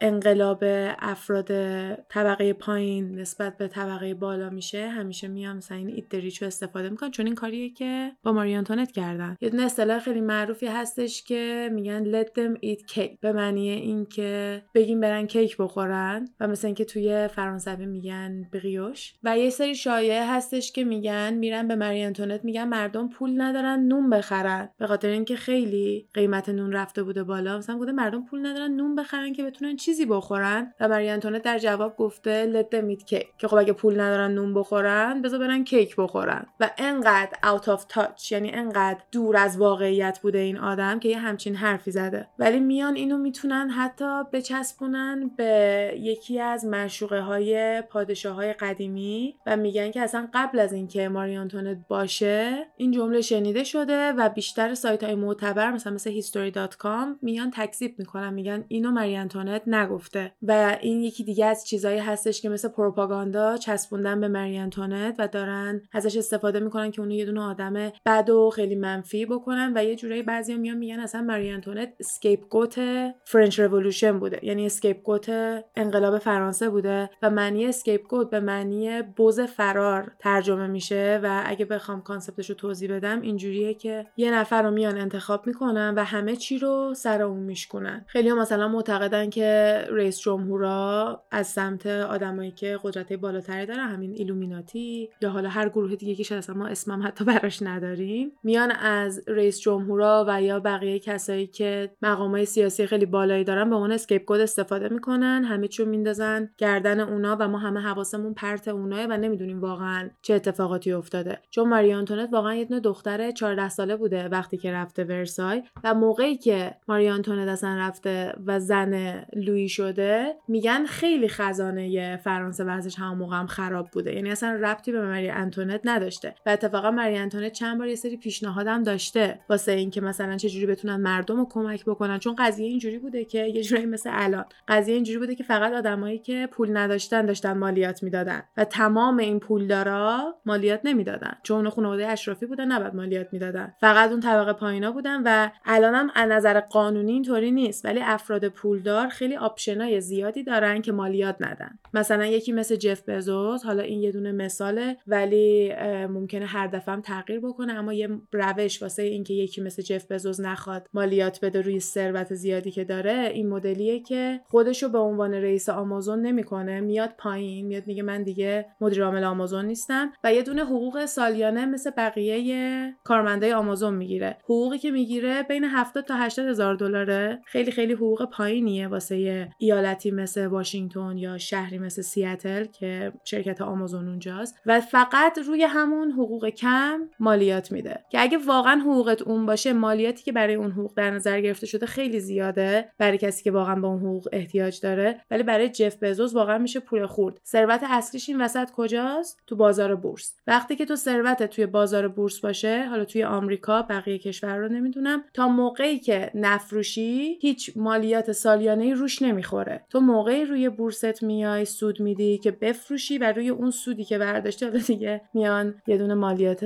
انقلاب افراد طبقه پایین نسبت به طبقه بالا میشه همیشه میام مثلا این ایدریچ رو استفاده می‌کنن. چون این کاریه که با ماری آنتونت کردن. یه دونه اصطلاح خیلی معروفی هستش که میگن let them eat cake. به معنی اینکه بگیم برن کیک بخورن و مثل اینکه توی فرانسوی میگن بریوش. و یه سری شایعه هستش که میگن میرن به ماری آنتونت میگن مردم پول ندارن نون بخرن. به خاطر اینکه خیلی قیمت نون رفته بوده بالا. مثلا گفته مردم پول ندارن نون بخرن که بتونن چیزی بخورن. و ماری آنتونت در جواب گفته them eat cake. که خب اگه پول ندارن نون بخورن بذار برن کیک بخورن. و انقدر out of touch یعنی انقدر دور از واقعیت بوده این آدم که یه همچین حرفی زده. ولی میان اینو می‌تونن حتی بچسبونن به یکی از مشوقه های پادشاه های قدیمی و میگن که اصلا قبل از اینکه ماری آنتونت باشه این جمله شنیده شده و بیشتر سایت های معتبر مثلا مثل history.com میان تکذیب می‌کنن میگن اینو ماری آنتونت نگفته. و این یکی دیگه از چیزایی هستش که مثل پروپاگاندا چسبوندن به مری آنتونت و دارن ازش استفاده می‌کنن که اونو یه دونه آدم بد و خیلی منفی بکنن و یه جورایی بعضیا میان میگن اصلا مری آنتونت scapegoat French Revolution بوده. یعنی scapegoat انقلاب فرانسه بوده و معنی scapegoat به معنی بز فرار ترجمه میشه و اگه بخوام concept ش رو توضیح بدم اینجوریه که یه نفر رو میان انتخاب می‌کنن و همه چی رو سر اون بشکنن خیلی مثلا معتقدن که رئیس جمهورا از سمت آدمایی که قدرت بالاتری دارن همین ایلومیناتی یا حالا هر گروه دیگه که شاید ما اسمم حتی براش نداریم میان از رئیس جمهورا و یا بقیه کسایی که مقامای سیاسی خیلی بالایی دارن به عنوان scapegoat استفاده می‌کنن همه چیو میندازن گردن اونا و ما همه حواسمون پرت اوناه و نمی‌دونیم واقعا چه اتفاقاتی افتاده. چون ماری آنتونت واقعا یه دختر 14 ساله بوده وقتی که رفته ورسای و موقعی که ماری آنتونت اصلا رفته و زن لویی شده میگن خیلی خزانه فرانسه وضعش همون موقع هم خراب بوده. یعنی اصلا ربطی به ماری آنتونت نداشته. و اتفاقا ماری آنتونت چند بار یه سری پیشنهادم داشته واسه اینکه مثلا چه جوری بتونن مردم رو کمک بکنن. چون قضیه اینجوری بوده که یه جوری مثل الان. قضیه اینجوری بوده که فقط آدمایی که پول نداشتن داشتن مالیات می‌دادن. و تمام این پولدارا مالیات نمی‌دادن. چون خانواده اشرافی بودن نباید مالیات می‌دادن. فقط اون طبقه پایینا بودن و الانم از نظر قانونی اینطوری نیست ولی افراد پولدار خیلی آپشنای زیادی دارن که مالیات ندن. مثلا یکی مثل جف بزوس حالا این یه دونه مثاله ولی ممکنه هر دفعه هم تغییر بکنه اما یه روش واسه اینکه یکی مثل جف بزوس نخواد مالیات بده روی ثروت زیادی که داره این مدلیه که خودشو به عنوان رئیس آمازون نمی‌کنه. میاد پایین میاد میگه من دیگه مدیر عامل آمازون نیستم. و یه دونه حقوق سالیانه مثل بقیه کارمندای آمازون می‌گیره. حقوقی که می‌گیره بین 70 تا 80 هزار دلاره. خیلی خیلی حقوق پایینیه واسه ایالتی مثل واشنگتن یا شهری مثل سیاتل که شرکت آمازون اونجاست. و فقط روی همون حقوق کم مالیات میده. که اگه واقعا حقوقت اون باشه مالیاتی که برای اون حقوق در نظر گرفته شده خیلی زیاده برای کسی که واقعا به اون حقوق احتیاج داره. ولی برای جف بزوس واقعا میشه پول خورد. ثروت اصلیش این وسط کجاست؟ تو بازار بورس. وقتی که تو ثروت توی بازار بورس باشه حالا توی آمریکا بقیه کشور رو نمی‌دونم تا موقعی که نفروشی هیچ مالیات سالیانه روش نمی‌خوره. تو موقعی روی بورست میای سود میدی که بفروشی و روی اون سودی که برداشتی حالا دیگه میان یه دونه مالیات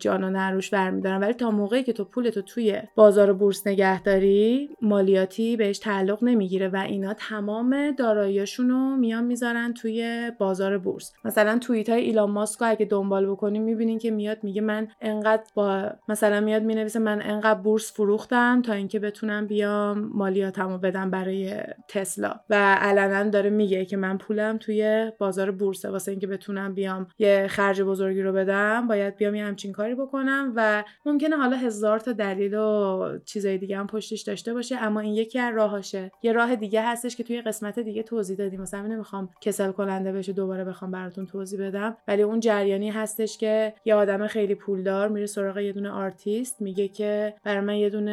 جان و نروش برمیدارن. ولی تا موقعی که تو پولتو توی بازار بورس نگهداری مالیاتی بهش تعلق نمی‌گیره و اینا تمام داراییاشون رو میان می‌ذارن توی بازار بورس. مثلا توییت های ایلان ماسک اگه دنبال بکنیم می‌بینین که میاد میگه من انقدر با مثلا میاد می‌نویسه من انقدر بورس فروختم تا اینکه بتونم بیام مالیاتمو بدم برای تسلا. و علنا داره میگه که من پولم توی بازار بورسه واسه اینکه بتونم بیام یه خرج بزرگی رو بدم باید بیام یه همچین کاری بکنم و ممکنه حالا هزار تا دلیل و چیزای دیگه هم پشتش داشته باشه اما این یکی از راهاشه. یه راه دیگه هستش که توی قسمت دیگه توضیح دادیم. مثلا نمی‌خوام کسل کننده بشه دوباره بخوام براتون توضیح بدم. ولی اون جریانی هستش که یه آدم خیلی پولدار میره سراغ یه دونه آرتیست میگه که برای من یه دونه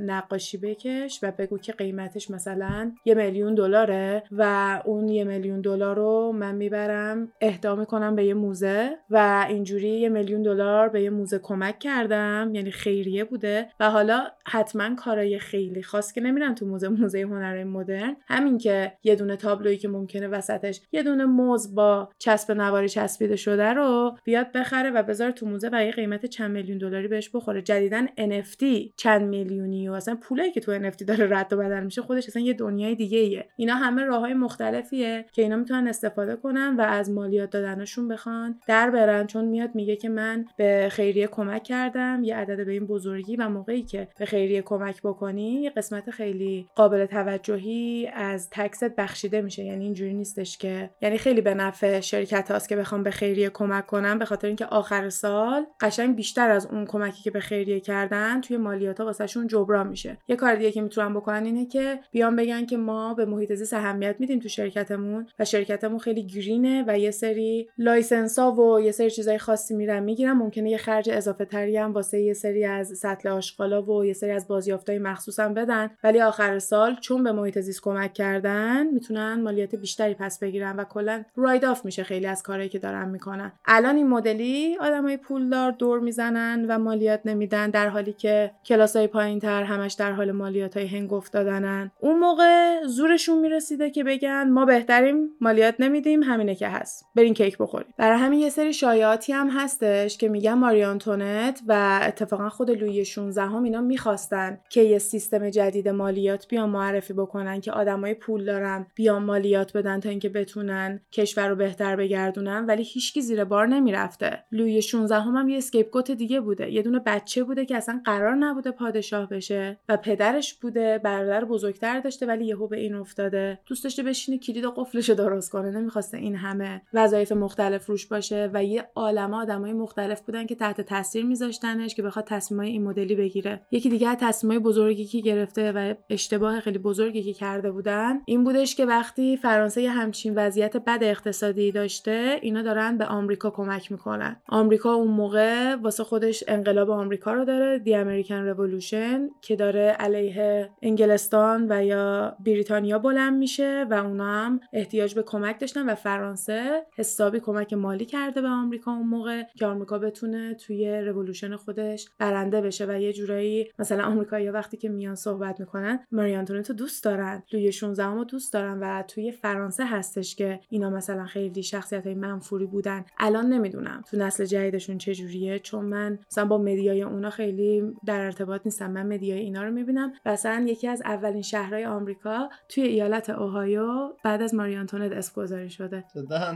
نقاشی بکش و بگو که قیمتش مثلا یه میلیون دلاره و اون یه میلیون دلار رو من می‌برم اهدا می‌کنم به یه موزه و اینجوری یه میلیون دلار به یه موزه کمک کردم. یعنی خیریه بوده. و حالا حتما کارای خیلی خاص که نمیرن تو موزه موزه هنرهای مدرن. همین که یه دونه تابلویی که ممکنه وسطش یه دونه موز با چسب نواری چسبیده شده رو بیاد بخره و بذاره تو موزه و یه قیمت چند میلیون دلاری بهش بخوره. جدیدن NFT چند میلیونی و اصلا پولایی که تو NFT داره رد و بدل میشه خودش اصلا یه دنیای دیگه ایه اینا همه راههای مختلفیه که اینا می‌تونن استفاده کنن و از مالیات دادنشون بخوان در برن. چون میاد میگه که من به خیریه کمک کردم یه عدد به این بزرگی و موقعی که به خیریه کمک بکنی یه قسمت خیلی قابل توجهی از taxت بخشیده میشه. یعنی اینجوری نیستش که یعنی خیلی به نفع شرکت هاست که بخوام به خیریه کمک کنم به خاطر اینکه آخر سال قشنگ بیشتر از اون کمکی که به خیریه کردن توی مالیات ها واسهشون جبران میشه. یه کار دیگه که می‌تونن بکنن اینه که بیان بگن که ما به محیط زیست اهمیت میدیم تو شرکتمون و شرکتمون خیلی green ه و یه سری license ها و یه سری چیزای خاصی میرن می‌گیرن. ممکنه یه خرج اضافه تری هم واسه یه سری از سطل آشغالا و یه سری از بازیافتای مخصوص هم بدن. ولی آخر سال چون به محیط زیست کمک کردن می‌تونن مالیات بیشتری پس بگیرن و کلا write off میشه خیلی از کارهایی که دارن می‌کنن. الان این مدلی آدمای پولدار دور می‌زنن و مالیات نمیدن در حالی که کلاسای پایین تر همش در حال مالیات های هنگفت دادنن اون موقع زورشون می‌رسیده که بگن ما بهتریم مالیات نمیدیم همینه که هست. برین کیک بخورین. برای همین یه سری شایعاتی هم هستش که میگن ماری آنتونت و اتفاقا خود لویی 16 هم اینا می‌خواستن که یه سیستم جدید مالیات بیان معرفی بکنن که آدمای پول دارن بیان مالیات بدن تا اینکه بتونن کشور رو بهتر بگردونن. ولی هیچکی زیر بار نمی‌رفته. لویی 16 هم, هم یه escape دیگه بوده. یه دونه بچه بوده که اصلا قرار نبوده پادشاه بشه و پدرش بوده برادر بزرگتر داشته ولی یهو به این افتاده. دوست داشته بشینه کلید و قفلش درست کنه. نمی‌خواسته این همه وظایف مختلف روش باشه و یه عالمه آدمای مختلف بودن که تحت تاثیر میذاشتنش که بخواد تصمیمای این مدلی بگیره. یکی دیگه تصمیمای بزرگی که گرفته و اشتباه خیلی بزرگی که کرده بودن این بودش که وقتی فرانسه همچین وضعیت بد اقتصادی داشته اینا دارن به آمریکا کمک می‌کنن. آمریکا اون موقع واسه خودش انقلاب آمریکا رو داره دی امریکن رولوشن که داره علیه انگلستان و یا بریتانیا بلند میشه و اونا هم احتیاج به کمک داشتن و فرانسه حسابی کمک مالی کرده به آمریکا اون موقع که آمریکا بتونه توی رولوشن خودش برنده بشه و یه جورایی مثلا آمریکایی‌ها وقتی که میان صحبت می‌کنن ماری آنتونتو دوست دارن لویی 16 رو دوست دارن و توی فرانسه هستش که اینا مثلا خیلی شخصیت های منفوری بودن. الان نمی‌دونم تو نسل جدیدشون چه جوریه چون من مثلا با media ی اونا خیلی در ارتباط نیستم. من media ی اینا رو می‌بینم مثلا یکی از اولین شهرهای آمریکا توی ایالت اوهایو بعد از ماری آنتونت اسم گذاری شده.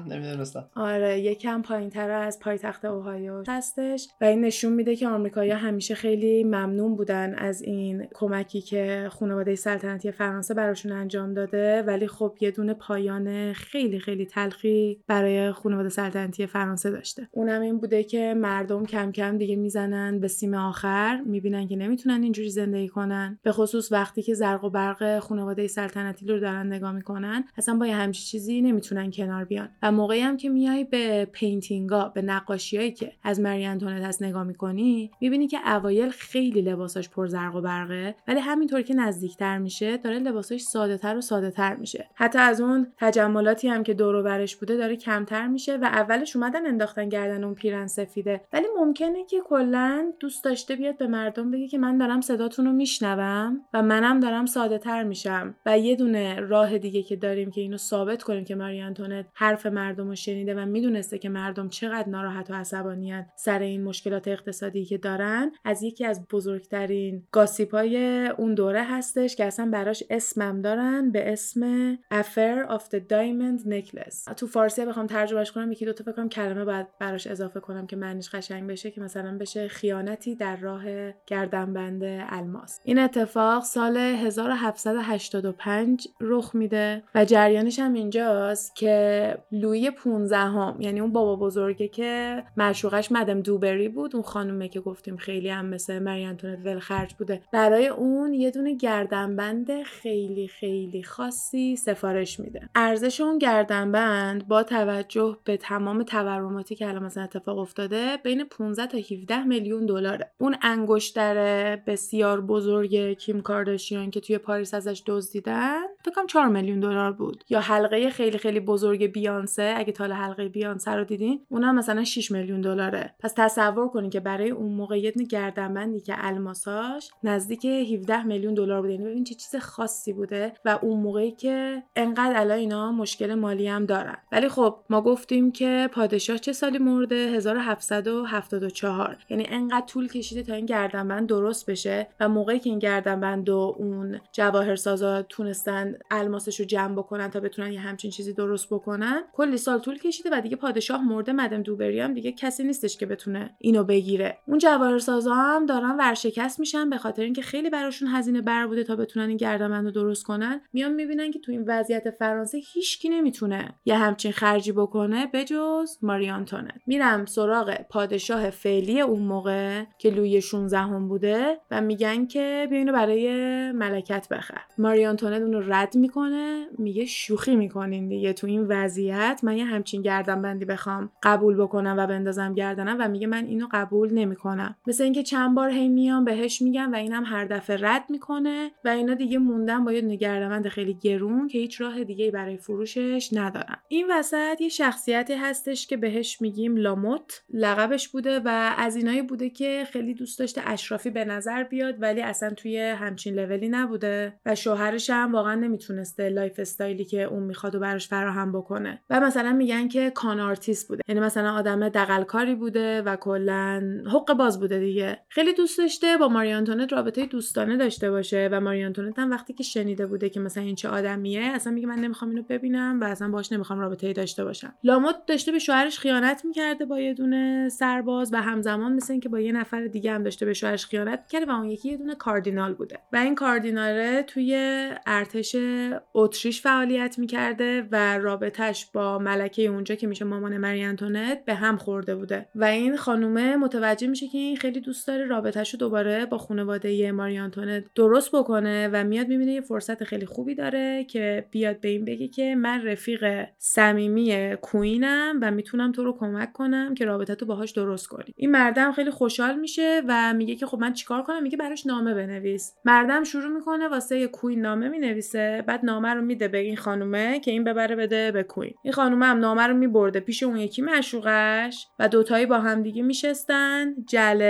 نمی‌دونستم. آره یکم پایینتر از پایتخت اوهایو هستش و این نشون میده که آمریکایی‌ها همیشه خیلی ممنون بودن از این کمکی که خانواده سلطنتی فرانسه براشون انجام داده. ولی خب یه دونه پایان خیلی خیلی تلخی برای خانواده سلطنتی فرانسه داشته. اونم این بوده که مردم کم کم دیگه می‌زنن به سیم آخر. می‌بینن که نمی‌تونن اینجوری زندگی کنن. به خصوص وقتی که زرق و برق خانواده سلطنتی رو دارن نگاه می‌کنن اصلا با همچی چیزی نمی‌تونن کنار بیان. و موقعی هم که میای به پینتینگا به نقاشیایی که از مری انتونت هست نگاه می‌کنی می‌بینی که اوایل خیلی لباساش پر زرق و برقه ولی همینطور که نزدیکتر میشه داره لباساش ساده تر و ساده تر میشه. حتی از اون تجملاتی هم که دور برش بوده داره کمتر میشه و اولش اومدن انداختن گردن اون پیرن سفیده. ولی ممکنه که کلا دوست داشته بیاد به مردم بگه که من دارم صداتون رو و منم دارم ساده تر میشم. و یه دونه راه دیگه که داریم که اینو ثابت کنیم که ماری انتونت حرف مردم رو شنیده و می‌دونسته که مردم چقدر ناراحت و عصبانیان سر این مشکلات اقتصادی که دارن از یکی از بزرگترین گاسیپای اون دوره هستش که اصلا براش اسمم دارن به اسم Affair of the Diamond Necklace. تو فارسی بخوام ترجمهش کنم یکی دو تا فکر کلمه باید براش اضافه کنم که معنیش قشنگ بشه که مثلا بشه خیانتی در راه گردنبند الماس. این اتفاق سال 1785 رخ میده و جریانش هم اینجاست که لوی 15 هم یعنی اون بابا بزرگه که معشوقش مدم دوبری بود اون خانومه که گفتیم خیلی هم مثل مری انتونت ول خرج بوده. برای اون یه دونه گردنبند خیلی خیلی خاصی سفارش میده. ارزش اون گردنبند با توجه به تمام تورماتی که الان مثلا اتفاق افتاده بین 15 تا 17 میلیون دلاره. اون انگشتر بسیار بزرگ کیم کارداشیان که توی پاریس ازش دزدیدن فکر کنم 4 میلیون دلار بود. یا حلقه خیلی خیلی بزرگ بیانسه اگه تال حلقه بیانسه رو دیدین اونم مثلا 6 میلیون دلاره. پس تصور کنین که برای اون موقع یه گردنبندی که الماساش نزدیک 17 میلیون دلار بوده یعنی ببین چه چیز خاصی بوده و اون موقعی که انقدر الان اینا مشکل مالی هم دارن. ولی خب ما گفتیم که پادشاه چه سالی مرده؟ 1774 یعنی انقدر طول کشیده تا این گردنبند درست بشه و موقعی که این گردنبند و اون جواهرسازا تونستن الماسش رو جمع بکنن تا بتونن یه همچین چیزی درست بکنن. کلی سال طول کشیده و دیگه پادشاه مرده. مدم دوبری هم دیگه کسی نیستش که بتونه اینو بگیره. اون جواهرسازا هم دارن ورشکست میشن به خاطر اینکه خیلی براشون هزینه بر بوده تا بتونن این گردنبند رو درست کنن. میان می‌بینن که تو این وضعیت فرانسه هیچکی نمی‌تونه یه همچین خرجی بکنه بجز ماری آنتونت. میرم سراغ پادشاه فعلی اون موقع که لوی 16 هم بوده و میگن که بیا اینو برای ملکت بخر. ماری آنتونت اونو رد می‌کنه میگه شوخی می‌کنین دیگه. تو این وضعیت من یه همچین گردنبندی بخوام قبول بکنم و بندازم گردنم و میگه من اینو قبول نمی‌کنم. مثل اینکه چند بار هی میام بهش میگم و اینم هر دفعه رد می‌کنه و اینا دیگه موندن با یه نگردمند خیلی گرون که هیچ راه دیگه برای فروشش ندارن. این وسط یه شخصیتی هستش که بهش میگیم لاموت. لقبش بوده و از اینایی بوده که خیلی دوست داشته اشرافی به نظر بیاد ولی اصلا توی همچین لولی نبوده و شوهرش هم واقعا نمی‌تونسته lifestyle ی که اون می‌خواد و براش فراهم بکنه. و مثلا میگن که con artist بوده. یعنی مثلا آدم دغلکاری بوده و کلا حقه باز بوده دیگه. خیلی دوست داشته با ماری آنتونت رابطه دوستانه داشته باشه و ماری آنتونت هم وقتی که شنیده بوده که مثلا این چه آدمیه اصلا میگه من نمی‌خوام اینو ببینم و اصلا باش نمی‌خوام رابطه داشته باشم. لاموت داشته به شوهرش خیانت می‌کرده با یه دونه سرباز و همزمان مثل اینکه با یه نفر دیگه هم داشته به شوهرش خیانت می‌کرده و اون یکی یه دونه کاردینال بوده. و این کاردیناله توی ارتش اتریش فعالیت می‌کرده و رابطش با ملکه اونجا که میشه مامان مری انتونت به هم خورده بوده. و این خانومه متوجه میشه که این خیلی دوست داره رابطهش رو دوباره با خانواده ماری آنتونت درست بکنه و میاد می‌بینه یه فرصت خیلی خوبی داره که بیاد به این بگه که من رفیق صمیمی کوینم و می‌تونم تو رو کمک کنم که رابطه تو باهاش درست کنی. این مردم خیلی خوشحال میشه و میگه که خب من چیکار کنم؟ میگه براش نامه بنویس. مردم شروع می‌کنه واسه کوین نامه می‌نویسه بعد نامه رو میده به این خانومه که این ببره بده به کوین. این خانومه هم نامه رو میبرده پیش اون یکی معشوقش و دوتایی با هم دیگه میشستن جل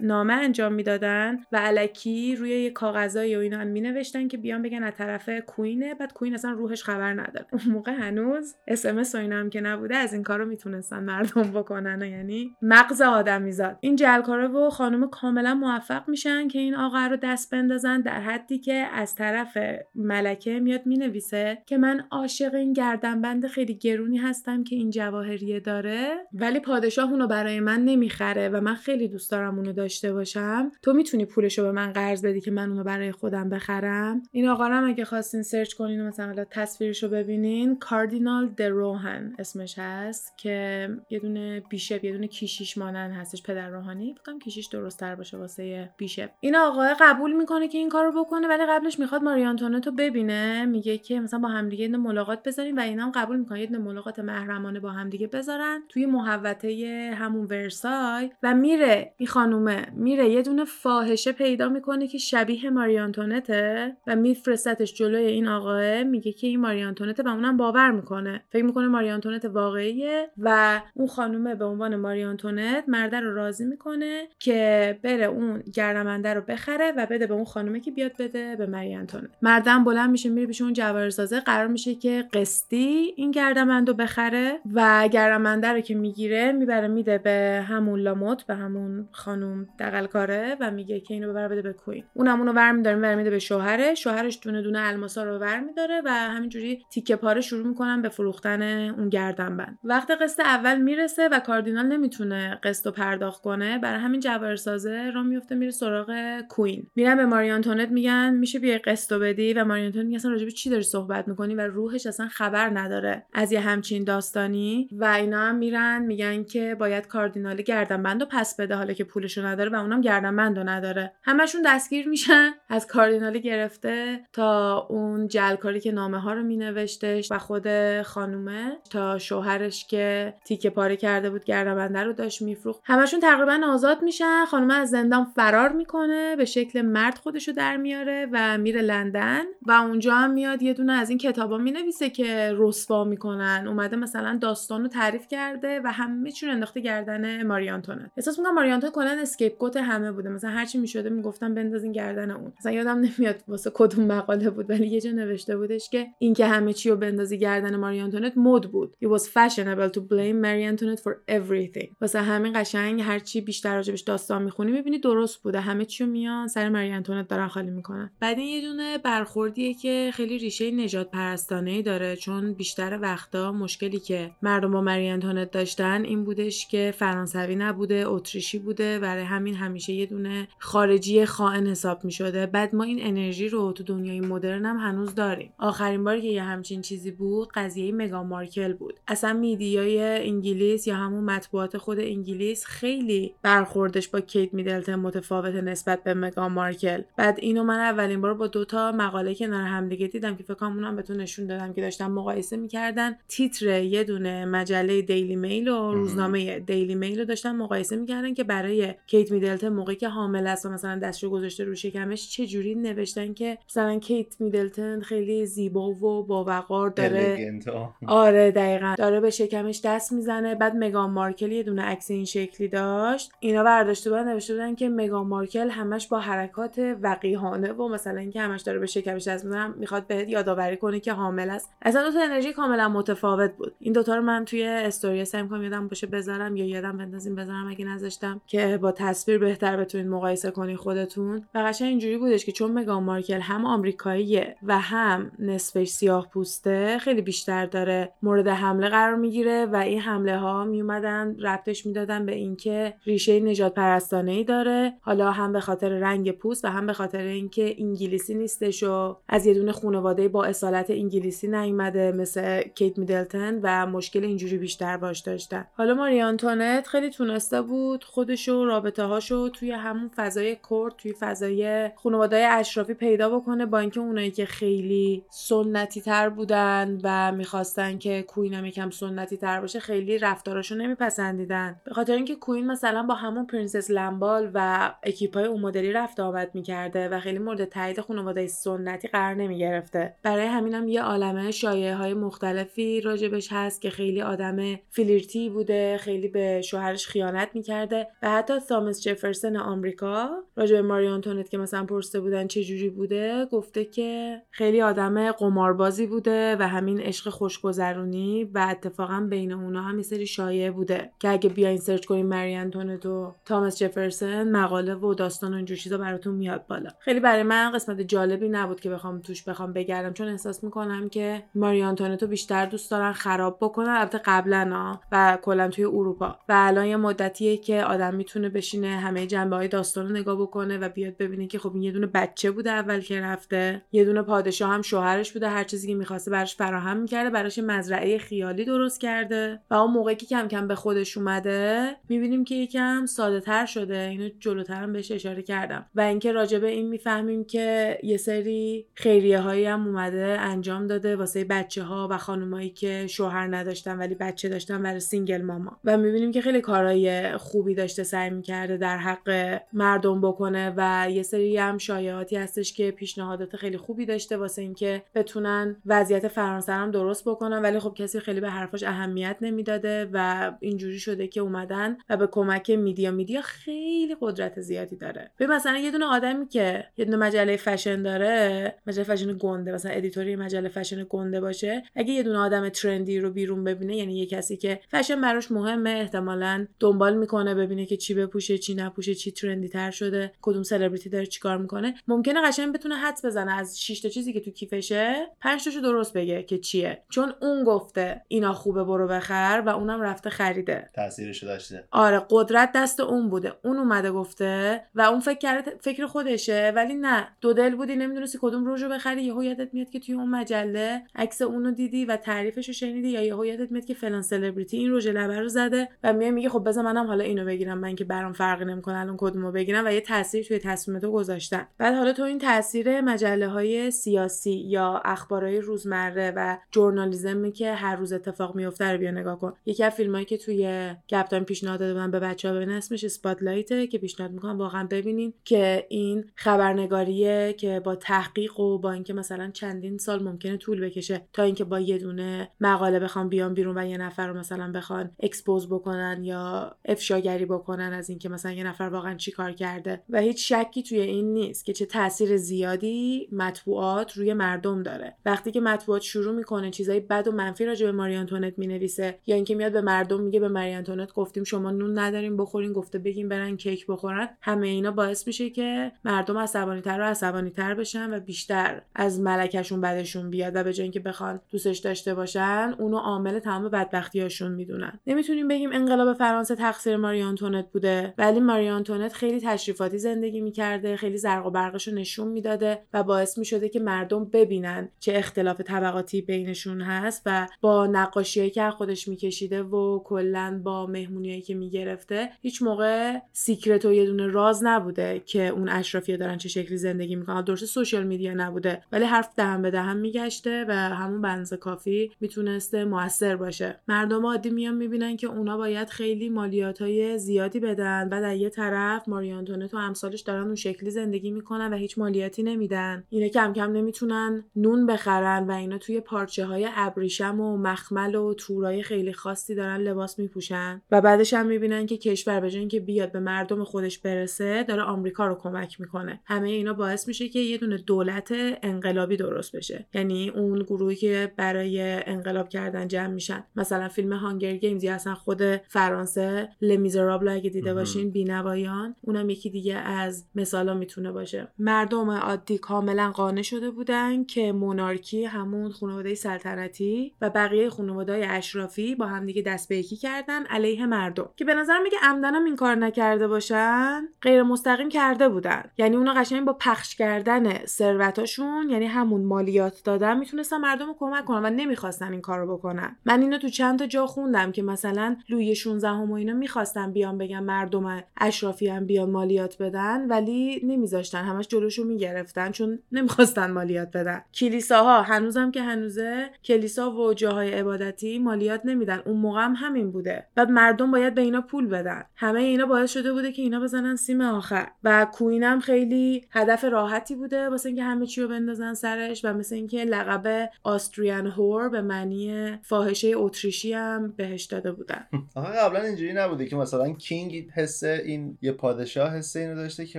نامه انجام می‌دادن و علکی روی یه کاغذایی و اینا می نوشتن که بیان بگن از طرف کوینه بعد کوین اصلا روحش خبر نداره. اون موقع هنوز اس ام اینا هم که نبوده از این کارو می‌تونستن مردم بکنن یعنی مغز آدمیزاد. این جلکاره و خانم کاملا موفق میشن که این آقا رو دست بندازن در حدی که از طرف ملکه میاد می‌نویسه که من عاشق این گردنبند خیلی گرونی هستم که این جواهریه داره ولی پادشاه اونو برای من نمی‌خره و من خیلی دوست دارم اونو داشته باشم. تو می‌تونی پولشو به من قرض بدی که من اونو برای خودم بخرم؟ این آقا رو اگه خواستین سرچ کنین و مثلا تصویرشو ببینین کاردینال دروهن اسمش هست که یه دونه بیشپ یه دونه کیشیش مانن هستش. پدر روحانی. فکرم کیشیش درست تر باشه واسه بیشپ. این آقا قبول می‌کنه که این کارو بکنه ولی قبلش می‌خواد ماری آنتونتو ببینه. میگه که مثلا با همدیگه یه ملاقات بزنیم و اینا هم قبول می‌کنه یه ملاقات محرمانه با همدیگه بذارن توی محوطه همون ورسای. و میره این خانومه میره یه دونه فاحشه پیدا می‌کنه که شبیه ماری آنتونته و میفرستتش جلوی این آقاه. میگه که این ماری آنتونته و اونم باور می‌کنه. فکر می‌کنه ماری آنتونت واقعیه و اون خانومه به عنوان ماری آنتونت مرده رو راضی می‌کنه که بره اون گردمنده رو بخره و بده به اون خانومه که بیاد بده به ماری آنتونت مردم بلند میشه میره پیش اون جواهرسازه قرار میشه که قسطی این گردمند رو بخره و گردمنده رو که می‌گیره می‌بره میده به همون لاموت به همون خانوم دقلکاره و میگه که اینو ببره بده به کوین. اونم اونو ور میداره میده به شوهرش شوهرش دونه دونه الماسا رو ور میداره و همینجوری تیکه پاره شروع می‌کنن به فروختن اون گردنبند. وقت قسط اول می‌رسه و کاردینال نمی‌تونه قسط رو پرداخت کنه برای همین جواهرسازه را میفته میره سراغ کوین. میرن به ماریانتونت میگن میشه بیا قسط بدی؟ و ماریانتونت میگه اصلا راجب چی داری صحبت می‌کنی؟ و روحش اصلا خبر نداره از یه همچین داستانی. و اینا هم میرن میگن که باید کاردینال گردنبند رو پس بده حالا که پولشو نداره و اونم گردنبند رو نداره. همشون دستگیر میشن از کاردینالی گرفته تا اون جلکاری که نامه ها رو مینوشتش و خود خانومه تا شوهرش که تیکه پاره کرده بود گردنبنده رو داشت میفروخت. همشون تقریبا آزاد میشن خانومه از زندان فرار می‌کنه به شکل مرد خودشو در میاره و میره لندن و اونجا هم میاد یه دونه از این کتابا می‌نویسه که رسوا می‌کنن. اومده مثلا داستان رو تعریف کرده و همه چون انداخته گردن ماریانتونه احساس می‌کنم ماریانتون کلا اسکیپ گوت همه بوده. مثلا هرچی می‌شده می‌گفتن بندازین گردن اون. مثلا یادم نمیاد واسه کدوم مقاله بود ولی یه جا نوشته بودش که اینکه همه چی رو بندازی گردن ماری آنتونت مد بود. It was fashionable to blame Mary Antoinette for everything. واسه همین قشنگ هرچی بیشتر راجبش داستان می‌خونی می‌بینی درست بوده. همه چی میان سر مری آنتونت دارن خالی می‌کنن. بعد این یه دونه برخوردیه که خیلی ریشه نژادپرستانه داره چون بیشتر وقتا مشکلی که مردم با ماری آنتونت داشتن این بودش که فرانسوی نبوده اتریشی بوده برای همین همیشه یه دونه خارجی خائن حساب می‌شده. بعد ما این انرژی رو تو دنیای مدرن هم هنوز داریم. آخرین باری که یه همچین چیزی بود قضیه مگان مارکل بود. اصلا media ی انگلیس یا همون مطبوعات خود انگلیس خیلی برخوردش با کیت میدلتن متفاوته نسبت به مگان مارکل. بعد اینو من اولین بار با دوتا مقاله کنار همدیگه دیدم که فکر کنم اونم بهتون نشون دادم که داشتن مقایسه می‌کردن. تیتر یه دونه مجله دیلی میل و روزنامه دیلی میل رو داشتن مقایسه می‌کردن که برای کیت میدلتن موقعی که حامل است و مثلا دستشو گذاشته رو شکمش چه جوری نوشتن که مثلا کیت میدلتن خیلی زیبا و باوقار داره. آره دقیقا. داره به شکمش دست می‌زنه. بعد مگان مارکل یه دونه عکس این شکلی داشت. اینا برداشته بودن نوشته بودن که مگان مارکل همش با حرکات وقیحانه و مثلا اینکه همش داره به شکمش دست می‌زنه می‌خواد بهت یادآوری کنه که حامل است. اصلا دو تا انرژی کاملا متفاوت بود. این دوتا رو من توی استوری سعی می‌کنم یادم باشه بذارم یا یادم بندازیم بذارم اگه نذاشتم که با تصویر بهتر بتونید مقایسه کنی خودتون. و قشنگ اینجوری بودش که چون مگان مارکل هم آمریکاییه و هم نصفش سیاه پوسته خیلی بیشتر داره مورد حمله قرار می‌گیره و این حمله ها میومدن ربطش می‌دادن به اینکه ریشه نژادپرستانه ای داره. حالا هم به خاطر رنگ پوست و هم به خاطر اینکه انگلیسی نیستش و از یه دونه خانواده با اصالت انگلیسی نیومده مثل کیت میدلتن و مشکل اینجوری بیشتر باش داشتن حالا ماری آنتونت خیلی تونسته بود خودش و رابطه هاشو توی همون فضای court توی فضای خانواده اشرافی پیدا بکنه با اینکه اونایی که خیلی سنتی تر بودن و می‌خواستن که queen هم یکم سنتی تر باشه خیلی رفتاراشو نمیپسندیدن. به خاطر اینکه queen مثلا با همون پرنسس لامبال و اکیپای اون مدلی رفت آمد می‌کرده و خیلی مورد تایید خانواده سنتی قرار نمی‌گرفته. برای همینم یه عالمه شایعه های مختلفی راجبش هست که خیلی آدم فلیرتی بوده خیلی به شوهرش خیانت می‌کرده و حتی تامس جفرسون آمریکا راجب ماری آنتونت که مثلا پرسته بودن چه جوری بوده گفته که خیلی آدم قماربازی بوده و همین عشق خوشگذرونی و اتفاقا بین اونا هم یه سری شایعه بوده که اگه بیاین سرچ کنین مری آنتونت و تامس جفرسون مقاله و داستان و اینجور چیزا براتون میاد بالا. خیلی برای من قسمت جالبی نبود که بخوام توش بخوام بگردم چون احساس می‌کنم که ماری آنتونتو بیشتر دوست دارن خراب بکنن. البته قبلا و کلا توی اروپا. و الان یه مدتیه که آدم می‌تونه بشینه همه جنبه های داستان رو نگاه بکنه و بیاد ببینه که خب این یه دونه بچه بوده اول که رفته یه دونه پادشاه هم شوهرش بوده هر چیزی که می‌خواسته براش فراهم می‌کرده براش مزرعه خیالی درست کرده. و اون موقعی که کم کم به خودش اومده می‌بینیم که یکم ساده تر شده. اینو جلوترم بهش اشاره کردم. و اینکه راجع به این می‌فهمیم که یه سری خیریه هایی هم اومده انجام داده واسه بچه ها و خانومایی که شوهر نداشتن ولی بچه داشتن برای single mom ا. و می‌بینیم که خیلی کارهای خوبی داشته سعی می‌کرده در حق مردم بکنه و یه سری هم شایعاتی هستش که پیشنهادات خیلی خوبی داشته واسه اینکه بتونن وضعیت فرانسه هم درست بکنن. ولی خب کسی خیلی به حرفاش اهمیت نمی‌داده و اینجوری شده که اومدن و به کمک media. media خیلی قدرت زیادی داره. به مثلا یه دونه آدمی که یه دونه مجله فشن داره مجله فشن گنده مثلا editor ی مجله فشن گنده باشه اگه یه دونه آدم trendy رو بیرون ببینه یعنی یه کسی که فشن براش مهمه احتمالا دنبال می‌کنه ببینه که چی بپوشه چی نپوشه چی ترندی تر شده کدوم سلبریتی داره چیکار می‌کنه. ممکنه قشنگ بتونه حدس بزنه از 6 تا چیزی که تو کیفشه 5 تاشو درست بگه که چیه. چون اون گفته اینا خوبه برو بخر و اونم رفته خریده. تاثیرشو داشته. آره قدرت دست اون بوده. اون اومده گفته و اون فکر کرده فکر خودشه ولی نه. دو دل بودی نمی‌دونستی کدوم رژو بخری. یهو یادت میاد که توی اون مجله عکس اونو دیدی و تعریفش رو شنیدی یا یهو یادت میاد که فلان سلبریتی این رژ لبه رو زده و میای میگه خب بذار منم حالا اینو بگیرم. من که برام فرقی نمی‌کنه الان کدومو بگیرم و یه تاثیر توی تصمیم تو گذاشتن بعد حالا تو این تاثیر مجله های سیاسی یا اخبارهای روزمره و ژورنالیسمی که هر روز اتفاق میفته رو بیا نگاه کن. یکی از فیلمایی که توی گپ تایم پیشنهاد داده من به بچه‌ها ببینن اسمش Spotlight که پیشنهاد می‌کنم واقعا ببینین که این خبرنگاریه که با تحقیق و با اینکه مثلا چندین سال ممکنه طول بکشه تا اینکه با یه دونه مقاله بخوام بیان بیرون و یه نفر رو مثلا بخوان expose بکنن یا افشاگری بکنن از اینکه مثلا یه نفر واقعا چی کار کرده. و هیچ شکی توی این نیست که چه تاثیر زیادی مطبوعات روی مردم داره. وقتی که مطبوعات شروع می‌کنه چیزای بد و منفی راجع به ماری آنتونت می‌نویسه یا اینکه میاد به مردم میگه به ماری آنتونت گفتیم شما نون نداریم بخورین گفته بگیم برن کیک بخورن همه اینا باعث میشه که مردم عصبانی تر و عصبانی تر بشن و بیشتر از ملکشون بدشون بیاد و به جای اینکه بخوان دوستش داشته باشن اونو عامل تمام بدبختیاشون می‌دونن. نمی‌تونیم بگیم انقلاب فرانسه تقصیر ماری آنتونت بوده ولی ماری آنتونت خیلی تشریفاتی زندگی می‌کرده خیلی زرق و برقش رو نشون می‌داده و باعث می‌شده که مردم ببینن چه اختلاف طبقاتی بینشون هست و با نقاشیایی که خودش میکشیده و کلا با مهمونیایی که می‌گرفته هیچ موقع secret و یه دونه راز نبوده که اون اشرافی دارن چه شکلی زندگی می‌کنن. درست social media نبوده ولی حرف دهن به دهن میگشته و همون بنز کافی می‌تونسته موثر باشه. مردم عادی میان می‌بینن که اونا باید خیلی مالیات های زیادی بدن بعد از یه طرف ماری آنتونت و امثالش دارن اون شکلی زندگی می‌کنن و هیچ مالیاتی نمیدن. اینا کم کم نمی‌تونن نون بخرن و اینا توی پارچه های ابریشم و مخمل و تورای خیلی خاصی دارن لباس میپوشن. و بعدش هم می‌بینن که کشور به که بیاد به مردم خودش برسه داره آمریکا رو کمک می‌کنه. همه اینا باعث میشه که یه دونه دولت انقلابی درست بشه. یعنی اون گروهی که برای انقلاب کردن جمع میشن. مثلا فیلم هانگر گیمز یا اصلا خود فرانسه لمیزرابل اگه دیده باشین بینوایان اونم یکی دیگه از مثالا می‌تونه باشه. مردم عادی کاملا قانع شده بودن که مونارکی همون خانواده سلطنتی و بقیه خانواده اشرافی با همدیگه دست به یکی کردن علیه مردم. که به نظر میگه عمدنم این کار نکرده باشن غیر مستقیم کرده بودن. یعنی اونا قشنگ با پخش کردن ثروتاشون یعنی همون مالیات دادن می‌تونستن مردم رو کمک کنن و نمی‌خواستن این کارو بکنن. من اینو تو چند تا جا خوندم که مثلا لوی 16 هم و اینا می‌خواستن بیان بگن مردم اشرافی هم بیان مالیات بدن ولی نمیذاشتن. همش جلوشو می‌گرفتن چون نمی‌خواستن مالیات بدن. کلیساها هنوزم که هنوزه کلیسا و جاهای عبادتی مالیات نمیدن. اون موقع هم همین بوده. بعد مردم باید به اینا پول بدن. همه اینا باعث شده بوده که اینا بزنن سیم آخر. و کوین هم خیلی هدف راحتی بوده. واسه اینکه همه چی رو بندازن سرش و مثل اینکه لقب آستریان هور به معنی فاحشه اتریشی هم بهش داده بودن. آخه قبلا اینجوری نبوده که مثلا کینگ حس این یه پادشاه حس اینو داشته که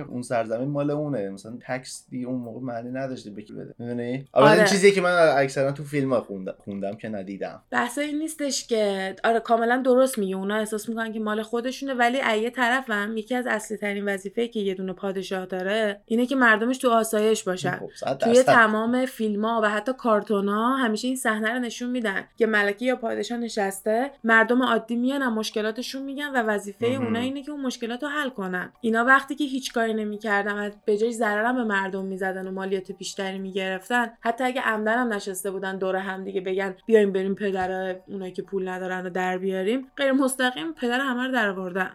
اون سرزمین مال اونه. مثلا تکس دی اون موقع معنی نداشته بکی بده. می‌دونی؟ آره. این چیزی که من اکثرا تو فیلم ها خوندم خوندم که ندیدم. بحث این نیستش که آره کاملا درست میگه. اونا احساس می‌کنن که مال خودشونه ولی ایه طرفم یکی از اصلی ترین وظیفه که یه دونه پادشاه داره اینه که مردمش تو آسایش باشن. خب، توی تمام فیلم ها و حتی کارتون ها همیشه این صحنه رو نشون میدن که ملکه یا پادشاه نشسته مردم عادی میان و مشکلاتشون میگن و وظیفه اونا اینه که اون مشکلات رو حل کنن. اینا وقتی که هیچ کاری نمی‌کردن و به جای ضررم به مردم می‌زدن و مالیات بیشتری می‌گرفتن حتی اگه عمدن هم نشسته بودن دور هم دیگه بگن بیایم بریم پدر اونایی که پول ندارن رو در بیاریم غیر مستقیم پدر همه رو در آوردن.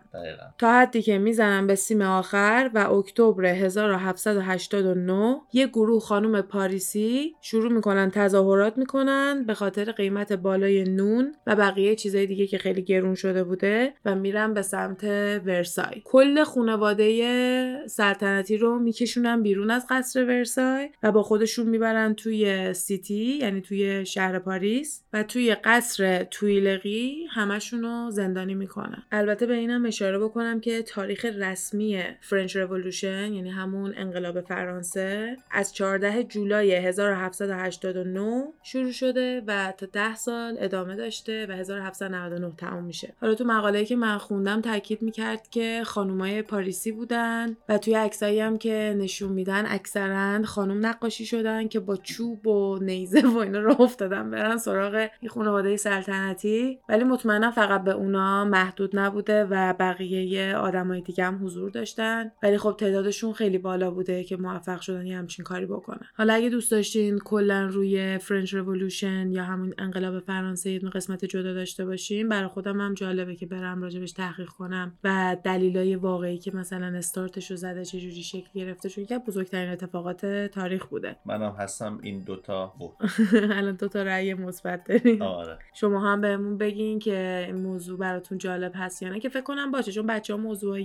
تا حدی که می‌زنن به سیم آخر و اکتبر 1789 یه گروه خانم پاریسی شروع می‌کنن تظاهرات می‌کنن به خاطر قیمت بالای نون و بقیه چیزای دیگه که خیلی گرون شده بوده و میرن به سمت ورسای. کل خانواده سلطنتی رو میکشونن بیرون از قصر ورسای و با خودشون می‌برن توی city یعنی توی شهر پاریس و توی قصر تویلری همشون رو زندانی می‌کنن. البته به اینم اشاره بکنم که تاریخ رسمی French Revolution یعنی همون انقلاب فرانسه از 14 جولای 1789 شروع شده و تا 10 سال ادامه داشته و 1799 تموم میشه. حالا تو مقاله‌ای که من خوندم تاکید می‌کرد که خانومای پاریسی بودن و توی عکسایی هم که نشون میدن اکثرا خانم نقاشی شدن که با چوب و نیزه و اینا رو افتادن برن سراغ این خانواده سلطنتی. ولی مطمئنا فقط به اونا محدود نبوده و بقیه آدمای دیگه هم حضور داشتن. ولی خب تعدادشون خیلی بالا بوده که موفق شدن یه همچین کاری بکنن. حالا اگه دوست داشتین کلا روی فرنچ رولوشن یا همون انقلاب فرانسه یه قسمت جدا داشته باشیم برای خودم هم جالبه که برم راجبش تحقیق کنم و دلیلای واقعی که مثلا استارتش رو زده چجوری شکل گرفته چون که بزرگترین اتفاقات تاریخ بوده. منم هستم این دوتا بود الان دوتا رأی مثبت داریم. آره. شما هم بهمون بگین که این موضوع براتون جالب هست یا نه که فکر کنم باشه چون بچه ها موضوع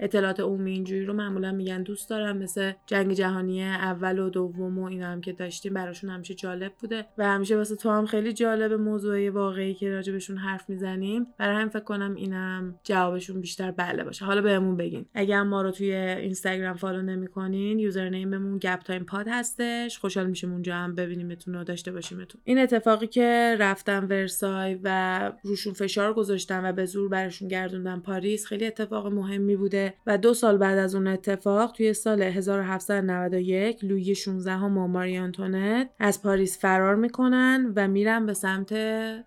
اطلاعات عمومی اینجوری رو معمولا میگن دوست دارم مثل جنگ جهانی اول و دوم و اینا هم که داشتیم براشون همیشه جالب بوده. و همیشه واسه تو هم خیلی جالب موضوع واقعی که راجبشون حرف می‌زنیم. برای هم فکر کنم اینم جوابشون بیشتر بله باشه. حالا بهمون بگین. اگر ما رو توی اینستاگرام follow نمی‌کنین username مون گپ تایم پاد هستش. خوشحال میشیم اونجا هم ببینیمتون و داشته باشیمتون. این اتفاقی که رفتن ورسای و روشون فشار گذاشتن و به زور برشون گردوندن پاریس خیلی اتفاق مهمی بوده و دو سال بعد از اون اتفاق توی سال 1791 لویی 16 هم و ماری آنتونت از پاریس فرار می‌کنن و میرن به سمت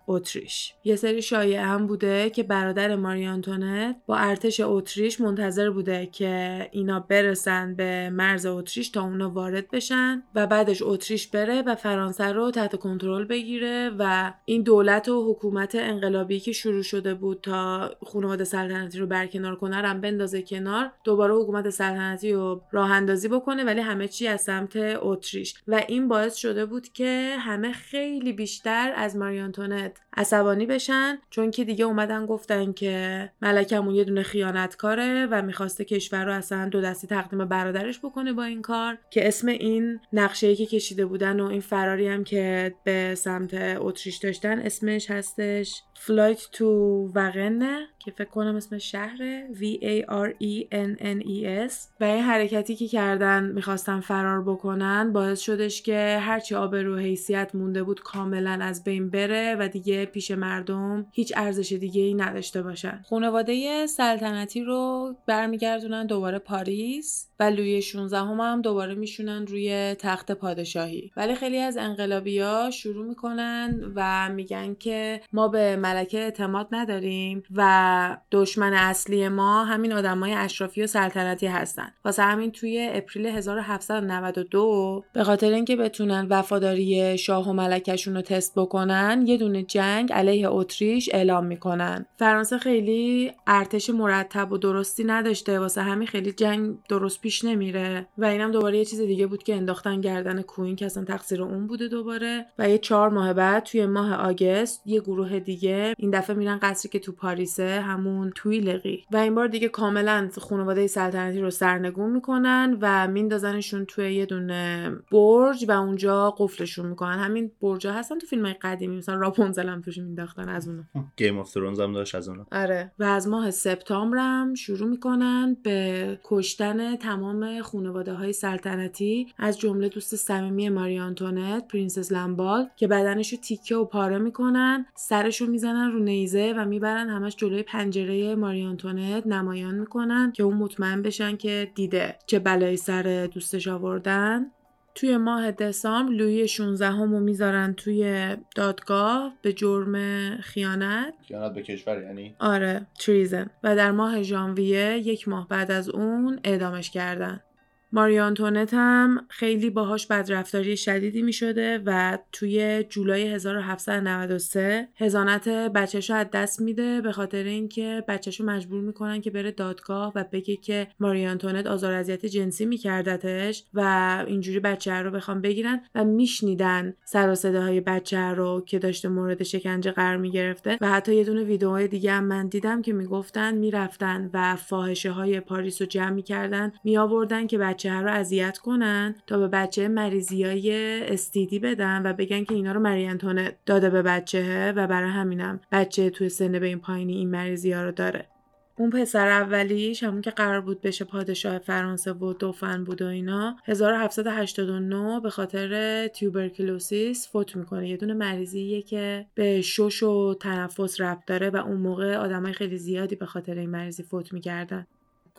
اتریش. یه سری شایعه هم بوده که برادر ماری آنتونت با ارتش اتریش منتظر بوده که اینا برسن به مرز اتریش تا اونا وارد بشن و بعدش اتریش بره و فرانسه رو تحت کنترل بگیره و این دولت و حکومت انقلابی که شروع شده بود تا خانواده سلطنتی رو برکنار کنه هم بندازه کنار دوباره حکومت سلطنتی رو راه اندازی بکنه ولی همه چی از سمت اتریش. و این باعث شده بود که همه خیلی بیشتر از ماریانتونت عصبانی بشن چون که دیگه اومدن گفتن که ملکمون یه دونه خیانتکاره و می‌خواسته کشور رو اصلا دو دستی تقدیم برادرش بکنه با این کار. که اسم این نقشه که کشیده بودن و این فراری هم که به سمت اتریش داشتن اسمش هستش فلایت تو وغنه که فکر کنم اسم شهر V A R E N N E S. و این حرکتی که کردن می‌خواستن فرار بکنن باعث شدش که هرچی آبرو حیثیت مونده بود کاملا از بین بره و دیگه پیش مردم هیچ ارزش دیگه ای نداشته باشن. خانواده سلطنتی رو برمیگردونن دوباره پاریس. و لوی 16 هم, هم دوباره میشونن روی تخت پادشاهی. ولی خیلی از انقلابی ها شروع می‌کنن و میگن که ما به ملکه اعتماد نداریم و دشمن اصلی ما همین آدمای اشرافی و سلطنتی هستن. واسه همین توی اپریل 1792 به خاطر اینکه بتونن وفاداری شاه و ملکشون رو تست بکنن یه دونه جنگ علیه اتریش اعلام می‌کنن. فرانسه خیلی ارتش مرتب و درستی نداشته. واسه همین خیلی جنگ درست پیش نمیره و اینم دوباره یه چیز دیگه بود که انداختن گردن کوین که اصلا تقصیر اون بوده دوباره. و یه چهار ماه بعد توی ماه آگست یه گروه دیگه این دفعه میرن قصری که تو پاریسه همون تویلقی و این بار دیگه کاملا خانواده سلطنتی رو سرنگون می‌کنن و میندازنشون توی یه دونه برج و اونجا قفلشون می‌کنن. همین برجا هستن تو فیلم قدیمی مثلا راپونزل هم توش مینداختن از اونو Game of Thrones هم داشت از اونو آره. و از ماه سپتامبرم شروع می‌کنن به کشتن تمام خانواده های سلطنتی از جمله دوست صمیمی ماری آنتونت پرنسس لمبال که بدنشو تیکه و پاره می‌کنن سرشو می‌زنن رو نیزه و می‌برن همش جلوی پنجره ماری آنتونت نمایان می‌کنن که اون مطمئن بشن که دیده چه بلایی سر دوستش آوردن. توی ماه دسامبر لویی 16 همو می‌ذارن توی دادگاه به جرم خیانت. خیانت به کشور یعنی؟ آره تریزن. و در ماه ژانویه یک ماه بعد از اون اعدامش کردن. ماری آنتونت هم خیلی باهاش بدرفتاری شدیدی می شده و توی جولای 1793 هزانت بچهش از دست میده به خاطر اینکه بچهش رو مجبور می‌کنن که بره دادگاه و بگه که ماری آنتونت آزار اذیت جنسی میکردتش و اینجوری بچه رو بخوام بگیرن و میشنیدن سر و صداهای بچه رو که داشته مورد شکنجه قرار می‌گرفته و حتی یه دونه ویدیوهای دیگه هم من دیدم که می‌گفتن می‌رفتن و فاحشه های پاریس رو جمع می‌کردن میآوردن که بچه رو اذیت کنن تا به بچه مریضی های استیدی بدن و بگن که اینا رو مری داده به بچه و برای همینم بچه توی سن به این پایینی این مریضی ها رو داره. اون پسر اولیش همون که قرار بود بشه پادشاه فرانسه و دوفن بود و اینا 1789 به خاطر تیوبرکلوسیس فوت می‌کنه. یه دونه مریضیه که به شش و تنفس ربط داره و اون موقع آدمای خیلی زیادی به خاطر این مریضی فوت می‌کردن.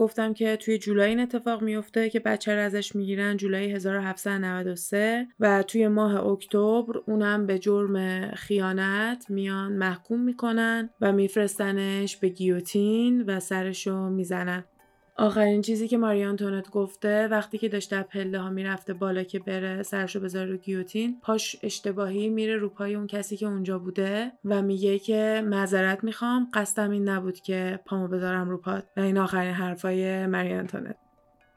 گفتم که توی جولای این اتفاق میفته که بچه رو ازش می‌گیرن جولای 1793 و توی ماه اکتبر اونم به جرم خیانت میان محکوم می‌کنن و میفرستنش به گیوتین و سرشو می‌زنن. آخرین چیزی که ماری آنتونت گفته وقتی که داشته پله ها می‌رفته بالا که بره سرشو بذاره رو گیوتین پاش اشتباهی میره رو پای اون کسی که اونجا بوده و میگه که معذرت می‌خوام قصدم این نبود که پامو بذارم رو پات. و این آخرین حرفای ماری آنتونت.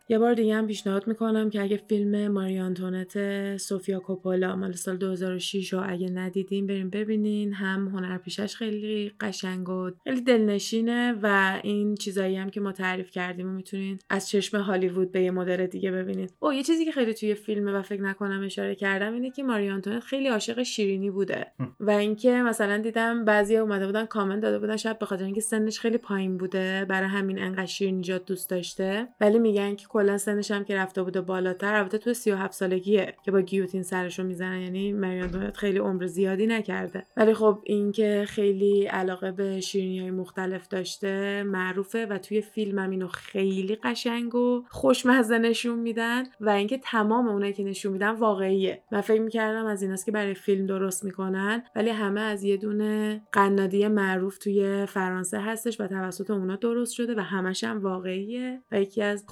یه بار دیگه هم پیشنهاد می‌کنم که اگه فیلم ماری آنتونت سوفیا کوپولا مال سال 2006 رو اگه ندیدین بریم ببینین. هم هنر پیشش خیلی قشنگ و خیلی دلنشینه و این چیزایی هم که ما تعریف کردیم و می‌تونین از چشم هالیوود به یه مدل دیگه ببینید او یه چیزی که خیلی توی فیلمه و فکر نکنم اشاره کردم اینه که ماری آنتونت خیلی عاشق شیرینی بوده. و اینکه مثلا دیدم بعضی اومده بودن کامنت داده بودن شاید به خاطر اینکه سنش خیلی پایین بوده برای همین انقدر شیرینی دوست داشته. ولی میگن که کلا سنش هم که رفته بوده بالاتر البته تو 37 سالگیه که با گیوتین سرشو می‌زنن یعنی مریان خیلی عمر زیادی نکرده. ولی خب اینکه خیلی علاقه به شیرینی های مختلف داشته معروفه و توی فیلم هم اینو خیلی قشنگ و خوشمزه نشون میدن و اینکه تمام اونایی که نشون میدن واقعیه. من فکر می‌کردم از ایناست که برای فیلم درست می‌کنن ولی همه از یه دونه قنادی معروف توی فرانسه هستش و توسط اونا درست شده و همش هم واقعیه و یکی از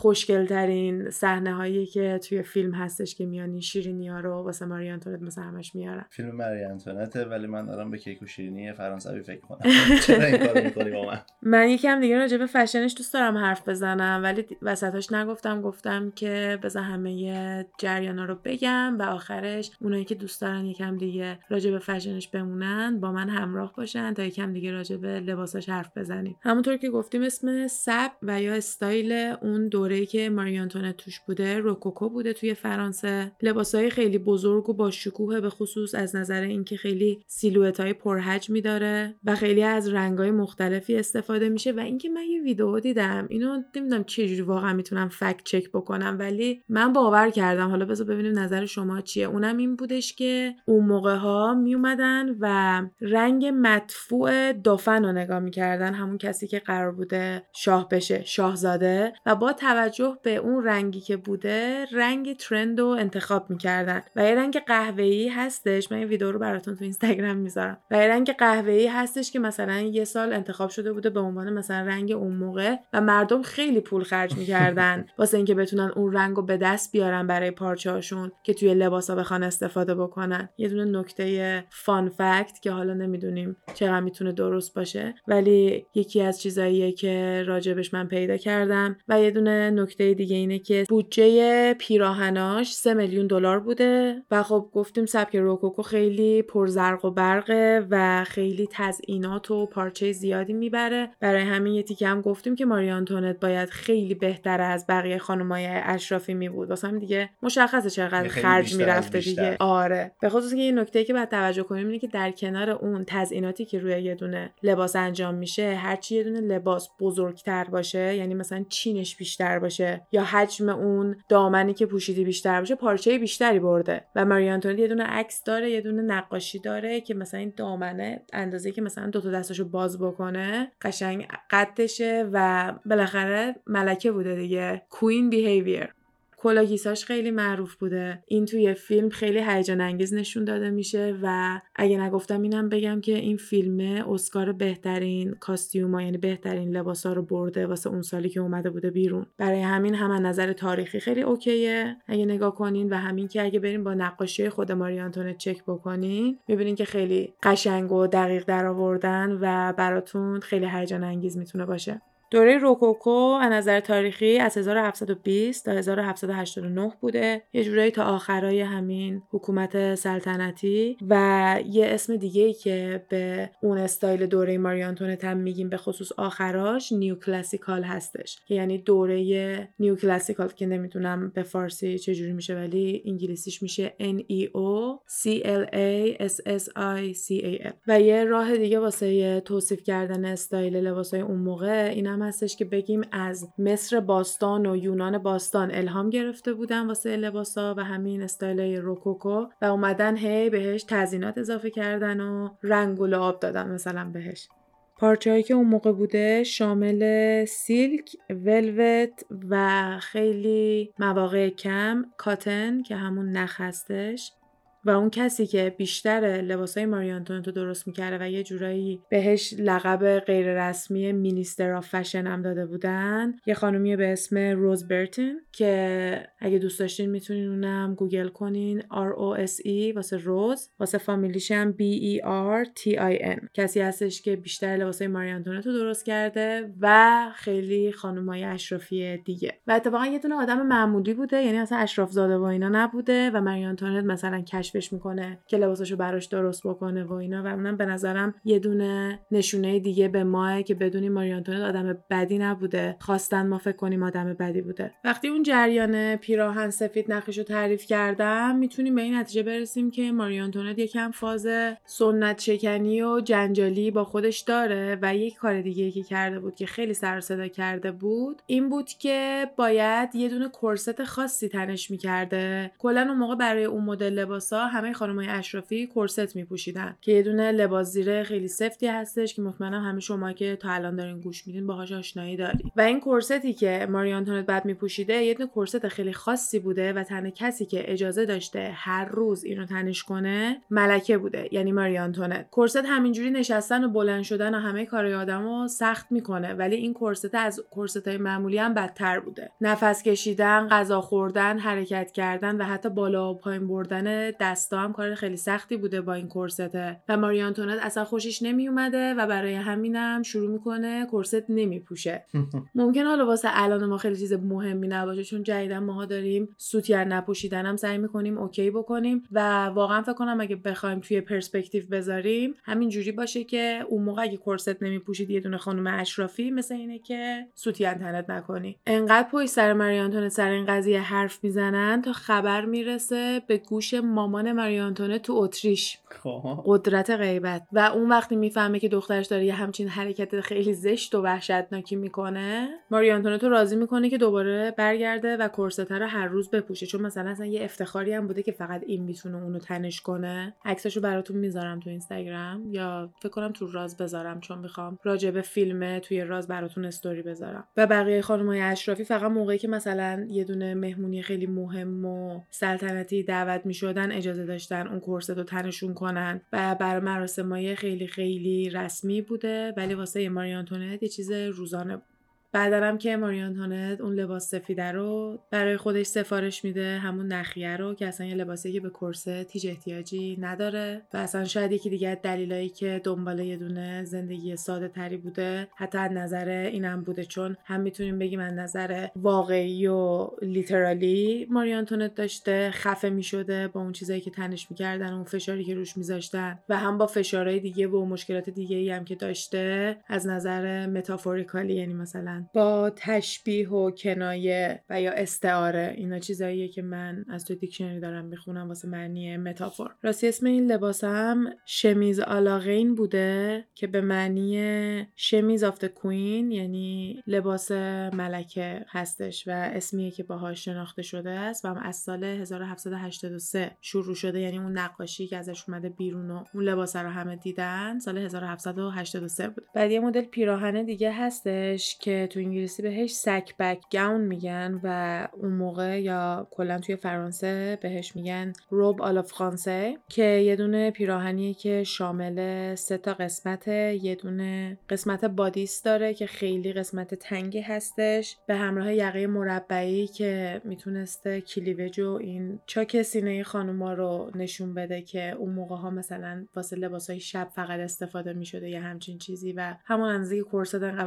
خوشگلترین صحنه هایی که توی فیلم هستش که میان شیرینی ها رو واسه ماری آنتونت مثلا همش میارن. فیلم ماری آنتونته ولی من دارم به کیک و شیرینی فرانسوی فکر کنم چرا این کارو می‌کنی با من؟ من یکم دیگه راجع به فشنش دوست دارم حرف بزنم ولی وسطاش نگفتم گفتم که بذار همه جریانا رو بگم و آخرش اونایی که دوست دارن یکم دیگه راجع به فشنش بمونن با من همراه باشن تا یکم دیگه راجع به لباساش حرف بزنیم. همونطور که گفتیم اسم سب و یا استایل اون دوره‌ای که ماری آنتونت توش بوده روکوکو بوده توی فرانسه. لباسهای خیلی بزرگ و با شکوه به خصوص از نظر اینکه خیلی سیلویت های پرحجمی داره و خیلی از رنگای مختلفی استفاده میشه. و اینکه من یه ویدیو دیدم اینو نمی‌دونم چجوری واقعا می‌تونم فکت چک بکنم ولی من باور کردم. حالا بذار ببینیم نظر شما چیه. اونم این بودش که اون موقع ها میومدن و رنگ مدفوع دافن رو نگاه می‌کردن. همون کسی که قرار بوده شاه بشه شاهزاده. و با توجه به اون رنگی که بوده رنگ ترند رو انتخاب می‌کردن. و یه رنگ قهوه‌ای هستش. من این ویدیو رو براتون تو اینستاگرام می‌ذارم. و یه رنگ قهوه‌ای هستش که مثلا یه سال انتخاب شده بوده به عنوان مثلا رنگ اون موقع و مردم خیلی پول خرج می‌کردن. واسه اینکه بتونن اون رنگ رو به دست بیارن برای پارچه‌هاشون که توی لباسا بخوان استفاده بکنن. یه دونه نکته فان فکت که حالا نمی‌دونیم چقدر می‌تونه درست باشه. ولی یکی از چیزاییه که راجبش من پیدا کردم. و یه دونه نکته دیگه اینه که بودجه پیراهناش 3 میلیون دلار بوده و خب گفتیم سبک روکوکو خیلی پرزرق و برقه و خیلی تزئینات و پارچه زیادی می‌بره. برای همین یه تیکه هم گفتیم که ماری آنتونت باید خیلی بهتر از بقیه خانمای اشرافی می بود واسه هم دیگه مشخصه چقدر خرج می‌رفته دیگه. آره. به خصوص که یه نکته که باید توجه کنیم اینه که در کنار اون تزئیناتی که روی یه دونه لباس انجام میشه هرچی یه دونه لباس بزرگتر باشه یعنی مثلا چینش بیشتر باشه. یا حجم اون دامنی که پوشیدی بیشتر باشه پارچه بیشتری برده. و ماری یه دونه عکس داره یه دونه نقاشی داره که مثلا این دامنه اندازه که مثلا دو تا دستاشو باز بکنه قشنگ قدشه و بالاخره ملکه بوده دیگه. کوین بیهیویر کلاگیساش خیلی معروف بوده. این توی فیلم خیلی هیجان انگیز نشون داده میشه و اگه نگفتم اینم بگم که این فیلم اسکار بهترین کاستیوما یعنی بهترین لباسا رو برده واسه اون سالی که اومده بوده بیرون. برای همین هم نظر تاریخی خیلی اوکیه. اگه نگاه کنین و همین که اگه بریم با نقاشی خود ماری آنتونت چک بکنین می‌بینین که خیلی قشنگ و دقیق در آوردن و براتون خیلی هیجان انگیز می‌تونه باشه. دوره روکوکو از نظر تاریخی از 1720 تا 1789 بوده. یه جورایی تا آخرای همین حکومت سلطنتی و یه اسم دیگه ای که به اون استایل دوره ماری آنتونت هم میگیم به خصوص آخراش neoclassical هستش. که یعنی دوره neoclassical که نمی‌دونم به فارسی چجوری میشه ولی انگلیسیش میشه N E O C L A S S I C A L. و یه راه دیگه واسه توصیف کردن استایل لباسای اون موقع اینم هستش که بگیم از مصر باستان و یونان باستان الهام گرفته بودن واسه لباسا و همین استایل روکوکو و اومدن هی بهش تزینات اضافه کردن و رنگ و لعاب دادن مثلا بهش. پارچه‌ای که اون موقع بوده شامل silk، velvet و خیلی مواقع کم cotton که همون نخ هستش. و اون کسی که بیشتر لباسای ماری آنتونتو درست می‌کرده و یه جورایی بهش لقب غیر رسمی Minister of Fashion هم داده بودن یه خانومی به اسم روز برتن که اگه دوست داشتین می‌تونین اونم گوگل کنین R O S E واسه روز واسه فامیلیش هم B E R T I N کسی هستش که بیشتر لباسای ماری آنتونتو درست کرده و خیلی خانمای اشرافی دیگه. و اتفاقا یه دونه آدم معمولی بوده یعنی اصلا اشراف زاده و اینا نبوده و ماری آنتونت مثلا کشف کشفش می‌کنه که لباساشو براش درست بکنه و اینا. و منم به نظرم یه دونه نشونه دیگه به ماه که بدونی ماری آنتونت آدم بدی نبوده. خواستن ما فکر کنیم آدم بدی بوده. وقتی اون جریان پیراهن سفید نقش رو تعریف کردم می‌تونیم به این نتیجه برسیم که ماری آنتونت یکم فاز سنت شکنی و جنجالی با خودش داره و یک کار دیگه که کرده بود که خیلی سر صدا کرده بود این بود که باید یه دونه کرست خاصی تنش می‌کرده. کلا اون موقع برای اون مدل همه خانمای اشرافی کرست میپوشیدن که یه دونه لباس زیره خیلی سفتی هستش که مطمئنم همه شما که تا الان دارین گوش میدین باهاش آشنایی داری و این کرستی که ماری آنتونت بعد میپوشیده یه دونه کرست خیلی خاصی بوده و تنها کسی که اجازه داشته هر روز اینو تنش کنه ملکه بوده یعنی ماری آنتونت. کرست همینجوری نشستن و بلند شدن و همه کارهای آدمو سخت می‌کنه ولی این کرست از کرست های معمولی هم بدتر بوده. نفس کشیدن غذا خوردن حرکت کردن و حتی بالا و پایین بردن دستا هم کار خیلی سختی بوده با این کرسته و ماری آنتونت اصلا خوشش نمی اومده و برای همینم شروع می‌کنه کرست نمیپوشه. ممکن حالا واسه الان ما خیلی چیز مهمی نباشه چون جدیدا ماها داریم سوتین نپوشیدن هم سعی می‌کنیم okay بکنیم و واقعا فکر کنم اگه بخوایم توی پرسپکتیو بذاریم همین جوری باشه که اون موقع اگه کرست نمیپوشید یه دونه خانم اشرافی مثل اینه که سوتین تنت نکنی. انقدر پشت سر ماری آنتونت سر این قضیه حرف می‌زنن تا خبر می‌رسه به گوش مامان مامان ماری تو اتریش. خب. قدرت غیبت. و اون وقتی می‌فهمه که دخترش داره یه همچین حرکت خیلی زشت و وحشتناکی می‌کنه ماری تو راضی می‌کنه که دوباره برگرده و کرسته رو هر روز بپوشه. چون مثلا اصلا یه افتخاری هم بوده که فقط این می‌تونه اونو تنش کنه. عکسشو براتون می‌ذارم تو اینستاگرام. یا فکر کنم تو راز بذارم چون می‌خوام راجع به فیلمه توی راز براتون استوری بذارم. و بقیه خانمای اشرافی فقط موقعی که مثلا یه دونه مهمونی خیلی مهم و سلطنتی دعوت می‌شدن اجازه داشتن اون کرست رو تنشون کنن و برای مراسمای خیلی خیلی رسمی بوده ولی واسه ماری آنتونت یه چیز روزانه بود. بعدم که ماری آنتوانت اون لباس سفیده رو برای خودش سفارش میده همون نخیه رو که اصلا یه لباسی که به corset هیچ احتیاجی نداره و اصلا شاید یکی دیگه دلیلایی که دنبال یه دونه زندگی ساده تری بوده حتی از نظر اینم بوده چون هم می‌تونیم بگیم از نظر واقعی و literally ماری آنتوانت داشته خفه می‌شده با اون چیزایی که تنش می‌کردن اون فشاری که روش میذاشتن و هم با فشارهای دیگه و مشکلات دیگه ای هم که داشته از نظر metaphorically یعنی مثلا با تشبیه و کنایه و یا استعاره اینا چیزاییه که من از تو دیکشنری دارم می‌خونم واسه معنی metaphor. راستی اسم این لباس هم chemise à la reine بوده که به معنی شمیز آفت کوین یعنی لباس ملکه هستش و اسمیه که باهاش شناخته شده است و هم از سال 1783 شروع شده یعنی اون نقاشی که ازش اومده بیرون و اون لباس رو همه دیدن سال 1783 بود بعد یه مدل پیراهن دیگه هستش که تو انگلیسی بهش سک بک گاون میگن و اون موقع یا کلا توی فرانسه بهش میگن روب آلا فرانسه که یه دونه پیراهنیه که شامل سه تا قسمت یه دونه قسمت بادیس داره که خیلی قسمت تنگی هستش به همراه یقه مربعی که می‌تونسته کلیوج و این چاک سینه خانوما رو نشون بده که اون موقع ها مثلا واسه لباس های شب فقط استفاده می‌شده یا همچین چیزی و همون اندازه که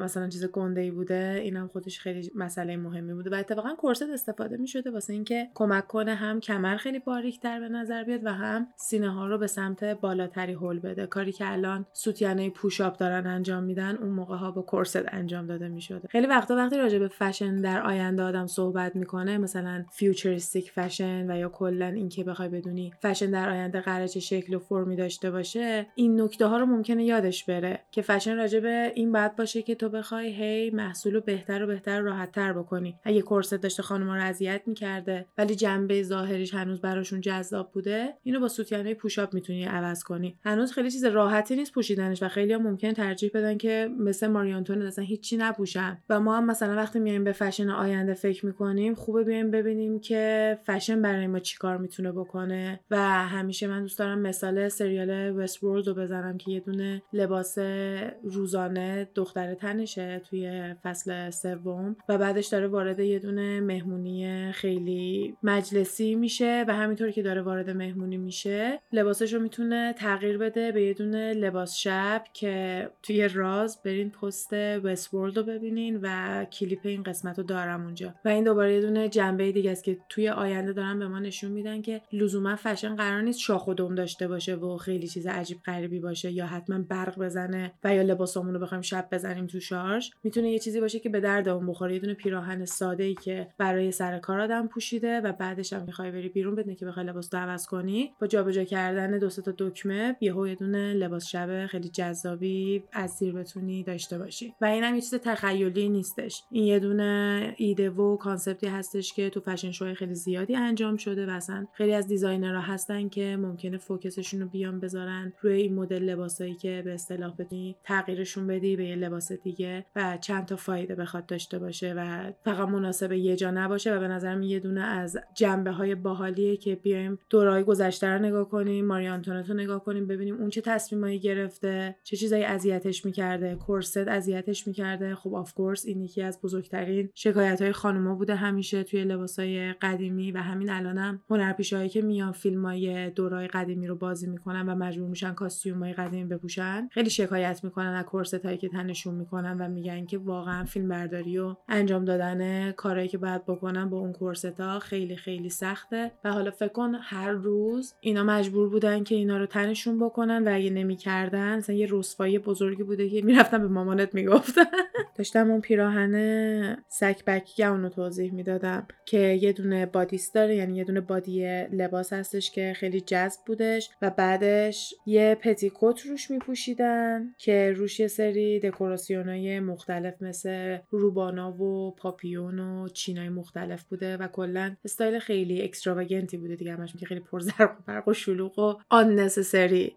مثلا چیز گنده ای بوده اینم خودش خیلی مسئله مهمی بوده. و اتفاقا corset استفاده می شده واسه اینکه کمک کنه هم کمر خیلی باریکتر به نظر بیاد و هم سینه ها رو به سمت بالاتری هول بده. کاری که الان سوتینای push-up دارن انجام میدن اون موقع ها با corset انجام داده می شده خیلی وقتا وقتی راجع به فشن در آینده آدم صحبت می‌کنه مثلا futuristic fashion و یا کلا اینکه بخوای بدونی فشن در آینده قراره چه شکل و فرمی داشته باشه این نکته ها رو ممکنه یادش بره که فشن راجع به این بعد باشه که تو بخوای هی محصول رو بهتر و بهتر راحت تر بکنی. اگه کرست داشته خانم رو اذیت می‌کرده ولی جنبه ظاهریش هنوز براشون جذاب بوده اینو با سوتیانه پوشاپ می‌تونی عوض کنی. هنوز خیلی چیز راحتی نیست پوشیدنش و خیلی هم ممکن ترجیح بدن که مثل ماریانتون اصلا هیچی نپوشن. و ما هم مثلا وقتی میایم به فشن آینده فکر می‌کنیم خوبه بیایم ببینیم که فشن برای ما چیکار می‌تونه بکنه. و همیشه من دوست دارم مثال سریال وست رو بزنم که یه دونه لباس روزانه دختر تنشه توی سوم و بعدش داره وارد یه دونه مهمونی خیلی مجلسی میشه و همینطور که داره وارد مهمونی میشه لباسش رو می‌تونه تغییر بده به یه دونه لباس شب که توی راز برین پست وست رو ببینین و کلیپ این قسمت رو دارم اونجا. و این دوباره یه دونه جنبه دیگه است که توی آینده دارن به ما نشون میدن که لزوما فشن قرار نیست شاخ و دم داشته باشه و خیلی چیز عجیب غریبی باشه یا حتما برق بزنه و یا لباسامون رو بخوایم شب بزنیم تو شارژ. می‌تونه یه چیزی باشه که به درد اون بخوره. یه دونه پیراهن ساده ای که برای سر کار آدم پوشیده و بعدش هم می‌خوای بری بیرون بدونه که بخوای لباس عوض کنی با جابجا کردن دو تا دکمه یهو یه دونه لباس شب خیلی جذابی از زیر بتونی داشته باشی. و اینم یه چیز تخیلی نیستش. این یه دونه ایده و concept ی هستش که تو fashion show های خیلی زیادی انجام شده و اصلا خیلی از designer ها هستن که ممکنه focus شون رو بیان بذارن روی این مدل لباسایی که به اصطلاح بتونی تغییرشون بدی به یه لباس دیگه و چند تا فایده بخواد داشته باشه و فقط مناسب یه جا نباشه و به نظرم یه دونه از جنبه های باحالیه که بیایم دورای گذشته رو نگاه کنیم ماری آنتوانتو نگاه کنیم ببینیم اون چه تصمیمایی گرفته چه چیزایی اذیتش می‌کرده. corset اذیتش می‌کرده. خب of course این یکی از بزرگترین شکایت های خانوما بوده همیشه توی لباسای قدیمی و همین الانم هنرپیشهایی که میان فیلم های دورای قدیمی رو بازی می‌کنن و مجبور میشن کاستیوم های قدیمی بپوشن خیلی شکایت می‌کنن از کورست هایی که تنشون می‌کنن و میگن که واقعا واقعا فیلم برداری و انجام دادن کارهایی که باید بکنن با اون کورستا خیلی خیلی سخته. و حالا فکر کن هر روز اینا مجبور بودن که اینا رو تنشون بکنن و اگه نمی‌کردن مثلا یه رسوایی بزرگی بوده که می‌رفتن به مامانت می‌گفتن. داشتم اون پیراهن sack-back رو توضیح می‌دادم که یه دونه bodice داره یعنی یه دونه body لباس هستش که خیلی جذب بودش و بعدش یه petticoat روش میپوشیدن که روش یه سری دکوراسیون های مختلف مثل روبانا و پاپیون و چینای مختلف بوده و کلا استایل خیلی extravagant ی بوده دیگه همش که خیلی پرزرق و برق و شلوغ و آن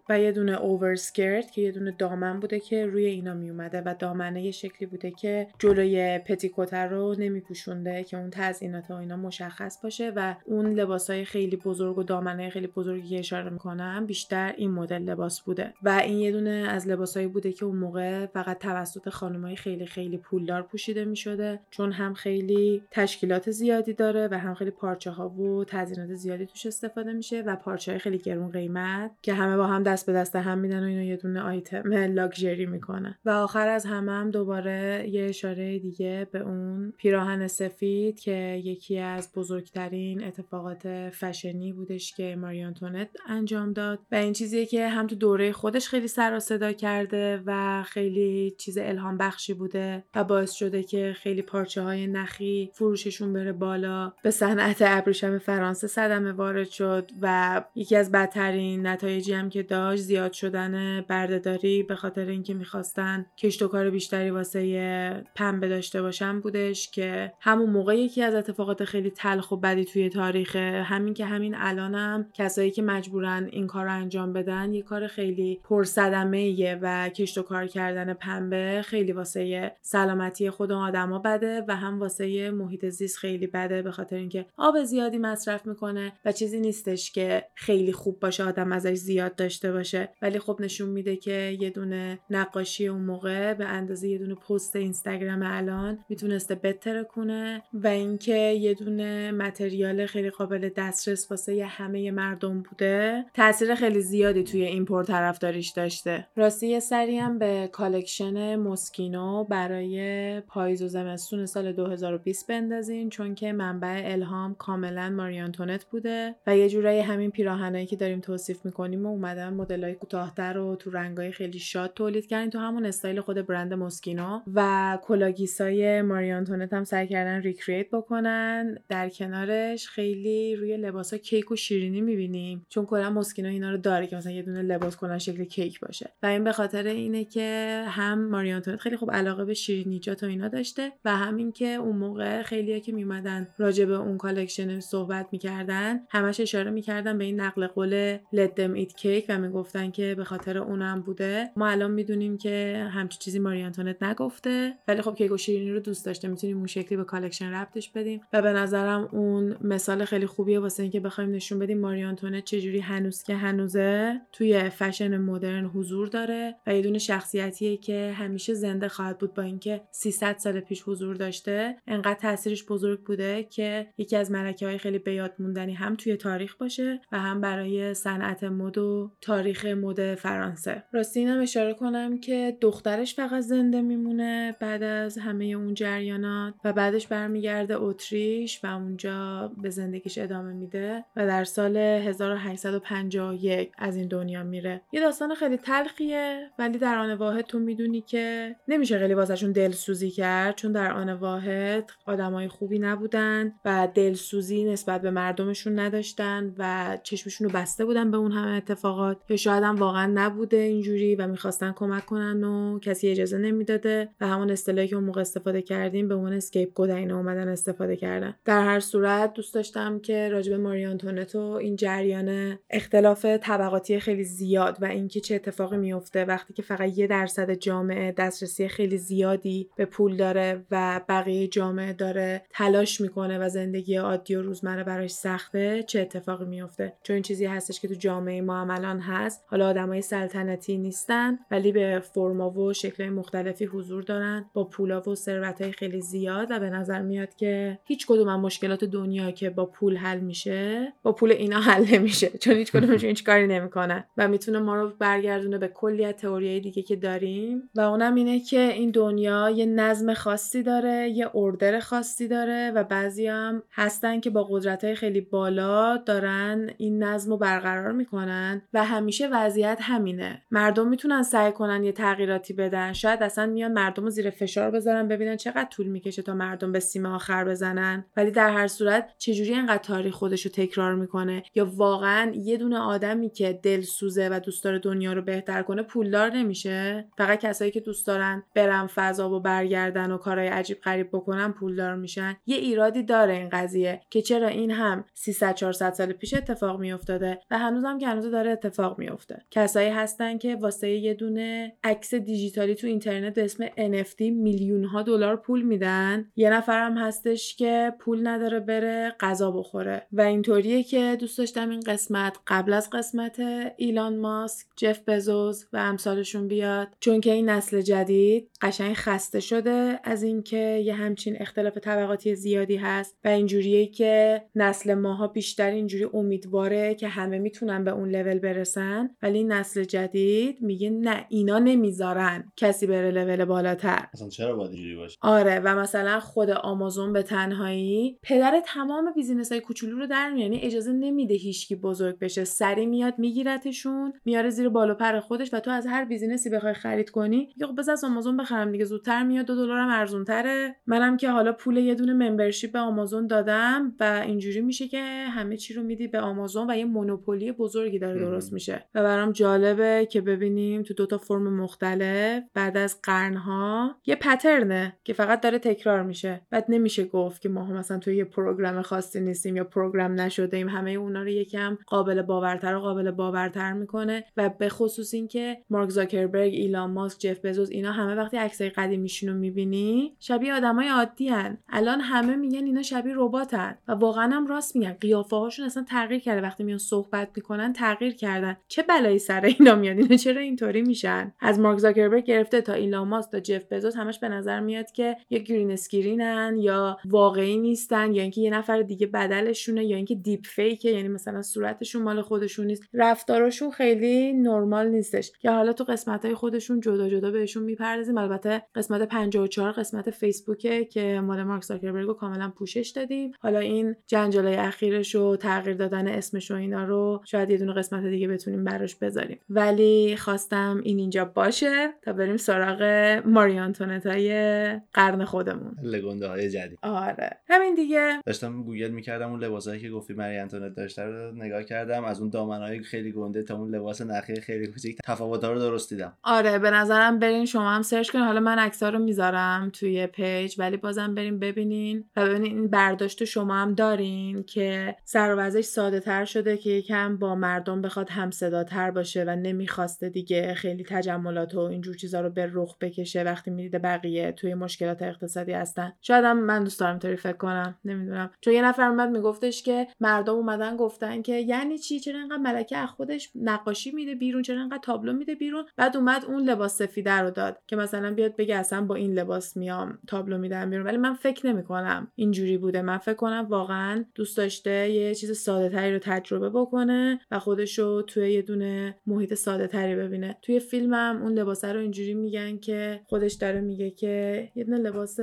و یه دونه اوورسکرت که یه دونه دامن بوده که روی اینا میومده و دامنه یه شکلی بوده که جلوی پتیکوت رو نمیپوشونده که اون تزئینات و اینا مشخص باشه و اون لباسای خیلی بزرگ و دامنه خیلی بزرگی که اشاره می‌کنم بیشتر این مدل لباس بوده. و این یه دونه از لباسایی بوده که اون موقع فقط توسط خانمای خیلی خیلی پولدار پوشیده می‌شده چون هم خیلی تشکیلات زیادی داره و هم خیلی پارچه ها و تزیینات زیادی توش استفاده میشه و پارچه های خیلی گرون قیمت که همه با هم دست به دست هم میدن و اینو یه دونه آیتم لاکچری می‌کنن. و آخر از همه هم دوباره یه اشاره دیگه به اون پیراهن سفید که یکی از بزرگترین اتفاقات فشنی بودش که ماریانتونت انجام داد. و این چیزیه که هم تو دوره خودش خیلی سر و صدا کرده و خیلی چیز الهام بخشی بوده و باعث شده که خیلی پارچه های نخی فروششون بره بالا. به صنعت ابریشم فرانسه صدمه وارد شد و یکی از بدترین نتایجی هم که داشت زیاد شدن بردهداری به خاطر اینکه می‌خواستن کشت و کار بیشتری واسه پنبه داشته باشن بودش که همون موقع یکی از اتفاقات خیلی تلخ و بدی توی تاریخ همین که همین الانم کسایی که مجبورن این کار رو انجام بدن یه کار خیلی پرصدمه و کشت و کار کردن پنبه خیلی واسه سلامتی خود آدما بده و هم واسه محیط زیست خیلی بده به خاطر اینکه آب زیادی مصرف می‌کنه و چیزی نیستش که خیلی خوب باشه آدم ازش زیاد داشته باشه. ولی خب نشون میده که یه دونه نقاشی اون موقع به اندازه یه دونه پست اینستاگرام الان می‌تونسته بهتر کنه و اینکه یه دونه material خیلی قابل دسترس واسه همه مردم بوده تاثیر خیلی زیادی توی این پرطرفداریش داشته. راستی سری هم به collection موسکینو برای پاییز و زمستون سال 2020 بندازین چون که منبع الهام کاملا ماری آنتوانت بوده و یه جورایی همین پیراهنایی که داریم توصیف می‌کنیم و اومدن مدلای کوتاهتر و تو رنگای خیلی شاد تولید کردن تو همون استایل خود برند موسکینو و کلاه‌گیسای ماری آنتوانت هم سعی کردن recreate بکنن. در کنارش خیلی روی لباسا کیک و شیرینی می‌بینیم چون کلا موسکینو اینا رو داره که مثلا یه دونه لباس کنن شکل کیک باشه. و این به خاطر اینه که هم ماری آنتوانت خیلی خوب علاقه به شیرینیجات و اینا داشته و همین که اون موقع خیلیا که میومدن راجع به اون collection صحبت می‌کردن همش اشاره می‌کردن به این نقل قول let them eat cake و می‌گفتن که به خاطر اونم بوده. ما الان می‌دونیم که همچی چیزی ماری آنتوانت نگفته ولی خب کیک و شیرینی رو دوست داشته می‌تونیم اون شکلی به collection ربطش بدیم. و به نظرم اون مثال خیلی خوبیه واسه اینکه بخوایم نشون بدیم ماری آنتوانت چجوری هنوز که هنوزه توی فشن مدرن حضور داره. و یه دونه شخصیتیه که همیشه زنده خواهد بود با اینکه 300 سال پیش حضور داشته انقدر تاثیرش بزرگ بوده که یکی از ملکه های خیلی بیاد موندنی هم توی تاریخ باشه و هم برای صنعت مد و تاریخ مد فرانسه. راستی اینم اشاره کنم که دخترش فقط زنده میمونه بعد از همه اون جریانات و بعدش برمیگرده اتریش و اونجا به زندگیش ادامه میده و در سال 1851 از این دنیا میره. یه داستان خیلی تلخیه ولی در آن واحد تو می‌دونی که نمیشه خیلی واسهشون دلسوزی کرد چون در آن واحد آدمای خوبی نبودن و دلسوزی نسبت به مردمشون نداشتن و چشمشون رو بسته بودن به اون همه اتفاقات. یا شاید هم واقعا نبوده اینجوری و می‌خواستن کمک کنن و کسی اجازه نمی‌داده و همون اصطلاحی که اون موقع استفاده کردیم به عنوان اسکیپ گود اینا اومدن استفاده کردن. در هر صورت دوست داشتم که راجب ماری آنتونتو این جریان اختلاف طبقاتی خیلی زیاد و اینکه چه اتفاقی میفته وقتی که فقط یه درصد جامعه دسترسی خیلی زیادی به پول داره و بقیه جامعه داره تلاش می‌کنه و زندگی عادی و روزمره براش سخته چه اتفاقی میفته چون این چیزی هستش که تو جامعه ما هم الان هست. حالا آدمای سلطنتی نیستن ولی به فرما و شکل مختلفی حضور دارن با پولا و ثروت خیلی زیاد و به نظر میاد که هیچ کدوم از مشکلات دنیا که با پول حل میشه با پول اینا حل نمیشه. چون هیچ کدومشون هیچ کاری نمی‌کنه و می‌تونه ما رو برگردونه به کلی از تئوریای دیگه که داریم. و اونم اینه که این دنیا یه نظم خاصی داره یه اردر خاصی داره و بعضی هم هستن که با قدرت های خیلی بالا دارن این نظم رو برقرار می‌کنن و همیشه وضعیت همینه. مردم می‌تونن سعی کنن یه تغییراتی بدن. شاید اصلا میان مردم رو زیر فشار بذارن ببینن چقدر طول می‌کشه تا مردم به سیم آخر بزنن. ولی در هر صورت چجوری انقدر تاریخ خودش رو تکرار می‌کنه؟ یا واقعا یه دونه آدمی که دل سوزه و دوست داره دنیا رو بهتر کنه پولدار نمیشه؟ فقط کسایی که دوست دارن برن فضا و برگردن و کارهای عجیب غریب بکنن پولدار میشن. یه ایرادی داره این قضیه که چرا این هم 300 400 سال پیش اتفاق میافتاده و هنوزم که هنوز داره اتفاق میافته. کسایی هستن که واسه یه دونه عکس دیجیتالی تو اینترنت به اسم NFT میلیون ها دلار پول میدن. یه نفرم هستش که پول نداره بره غذا بخوره. و اینطوریه که دوست داشتم این قسمت قبل از قسمت ایلان ماسک جف بزوز و امثالشون بیاد. چون که این نسل جدید قشنگ خسته شده از اینکه یه همچین اختلاف طبقاتی زیادی هست و اینجوریه که نسل ماها بیشتر اینجوری امیدواره که همه می‌تونن به اون لول برسن ولی نسل جدید میگه نه اینا نمی‌ذارن کسی بره لول بالاتر. اصلا چرا باید اینجوری باشه؟ آره و مثلا خود آمازون به تنهایی پدر تمام business های کوچولو رو در یعنی اجازه نمیده هیچکی بزرگ بشه. سریع میاد میگیرتشون میاره زیر بالو پر خودش و تو از هر business ی بخوای خرید کنی یا خب از آمازون بخرم دیگه زودتر میاد دو دلارم ارزون تره منم که حالا پول یه دونه membership به آمازون دادم و اینجوری میشه که همه چی رو میدی به آمازون و یه monopoly بزرگی داره درست میشه. و برام جالبه که ببینیم تو دوتا فرم مختلف بعد از قرنها یه pattern ه که فقط داره تکرار میشه. بعد نمیشه گفت که ما هم مثلا توی یه program خاصی نیستیم یا program نشده ایم همه اونا رو یکم قابل باورتر و قابل باورتر می‌کنه. و به خصوص اینکه مارک زاکربرگ ایلان ماسک جف بزوس اینا همه وقتی عکسای قدیمیشون رو می‌بینی؟ شبیه آدمای عادی هن. الان همه میگن اینا شبیه رباتن و واقعا هم راست میگن. قیافه هاشون اصلا تغییر کرده. وقتی میان صحبت می‌کنن تغییر کردن. چه بلایی سر اینا میاد؟ اینا چرا اینطوری میشن؟ از مارک زاکربرگ گرفته تا ایلان ماسک تا جف بزوس همش به نظر میاد که یا green screen ن یا واقعی نیستن یا اینکه یه نفر دیگه بدلشونه یا اینکه دیپ فیکه. یعنی مثلا صورتشون مال خودشون نیست. رفتارشون خیلی نرمال نیستش. که حالا تو قسمت های خودشون جدا جدا بهشون می‌پردازیم. البته قسمت 54 قسمت فیسبوکه که مال مارک زاکربرگ رو کاملا پوشش دادیم. حالا این جنجالای اخیرش و تغییر دادن اسمش و اینا رو شاید یه دونه قسمت دیگه بتونیم براش بذاریم. ولی خواستم این اینجا باشه تا بریم سراغ ماری های قرن خودمون. لگنده های جدید. آره. همین دیگه. داشتم گوگل می‌کردم اون لباسایی که گفتی ماری آنتوانت داشته رو نگاه کردم از اون دامنهای خیلی گنده تا اون لباس نخی خیلی کوچیک تفاوت‌ها رو درست دیدم. آره به نظرم برین شما هم search کنین. حالا من عکس‌ها رو می‌ذارم توی page ولی بازم بریم ببینین و ببینین این برداشت شما هم دارین که سر و ساده تر شده که یکم با مردم بخواد هم تر باشه و نمی‌خواسته دیگه خیلی تجملات و اینجور چیزا رو به رخ بکشه وقتی می‌دیده بقیه توی مشکلات اقتصادی هستن. شاید هم من دوست دارم طوری فکر کنم نمی‌دونم. چون یه نفر اومد میگفتش که مردم اومدن گفتن که یعنی چی؟ چرا انقدر ملکه از خودش نقاشی میده بیرون؟ چرا انقدر تابلو میده بیرون؟ بعد اومد اون لباس سفیده رو داد که مثلا بیاد بگه اصلا با این لباس میام تابلو میدم بیرون. ولی من فکر نمی کنم اینجوری بوده. من فکر کنم واقعا دوست داشته یه چیز ساده تری رو تجربه بکنه و خودش رو توی یه دونه محیط ساده تری ببینه. توی فیلمم اون لباس رو اینجوری میگن که خودش داره میگه که یه دونه لباس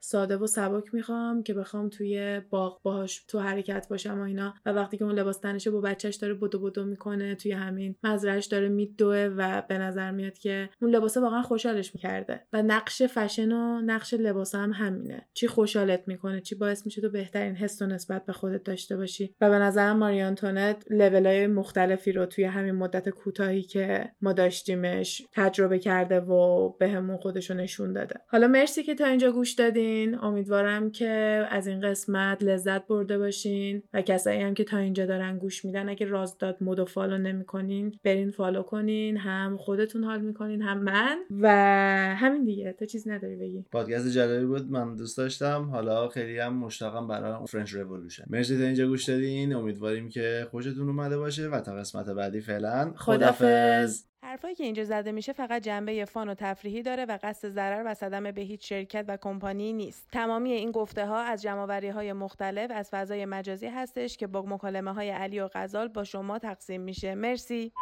ساده و سبک می‌خوام که بخوام توی باغ باهاش تو حرکت باشم و اینا. و وقتی که اون لباس تنشه با بچهش داره بدو بدو می‌کنه توی همین مزرعش داره میدوه و به نظر میاد که اون لباس واقعا خوشحالش می‌کرده. و نقش فشن و نقش لباس هم همینه. چی خوشحالت می‌کنه چی باعث میشه تو بهترین حس و نسبت به خودت داشته باشی. و به نظرم ماری آنتونت لولای مختلفی رو توی همین مدت کوتاهی که ما داشتیمش تجربه کرده و بهمون به خودش رو نشون داده. حالا مرسی که تا اینجا گوش دادین. امیدوارم که از این قسمت لذت برده باشین و کسایی هم که تا اینجا دارن گوش میدن اگه رازداد مود و follow نمی‌کنین برین follow کنین. هم خودتون حال می‌کنین هم من. و همین دیگه. تو چیزی نداری بگی. پادکست جالبی بود من دوست داشتم. حالا خیلی هم مشتاقم برای French Revolution مرسی تا اینجا گوش دادین. امیدواریم که خوشتون اومده باشه و تا قسمت بعدی فعلا. خدافظ حرفایی که اینجا زده میشه فقط جنبه fun و تفریحی داره و قصد ضرر و صدمه به هیچ شرکت و کمپانی نیست. تمامی این گفته ها از جمع‌آوری های مختلف از فضای مجازی هستش که با مکالمه های علی و غزال با شما تقسیم میشه. مرسی.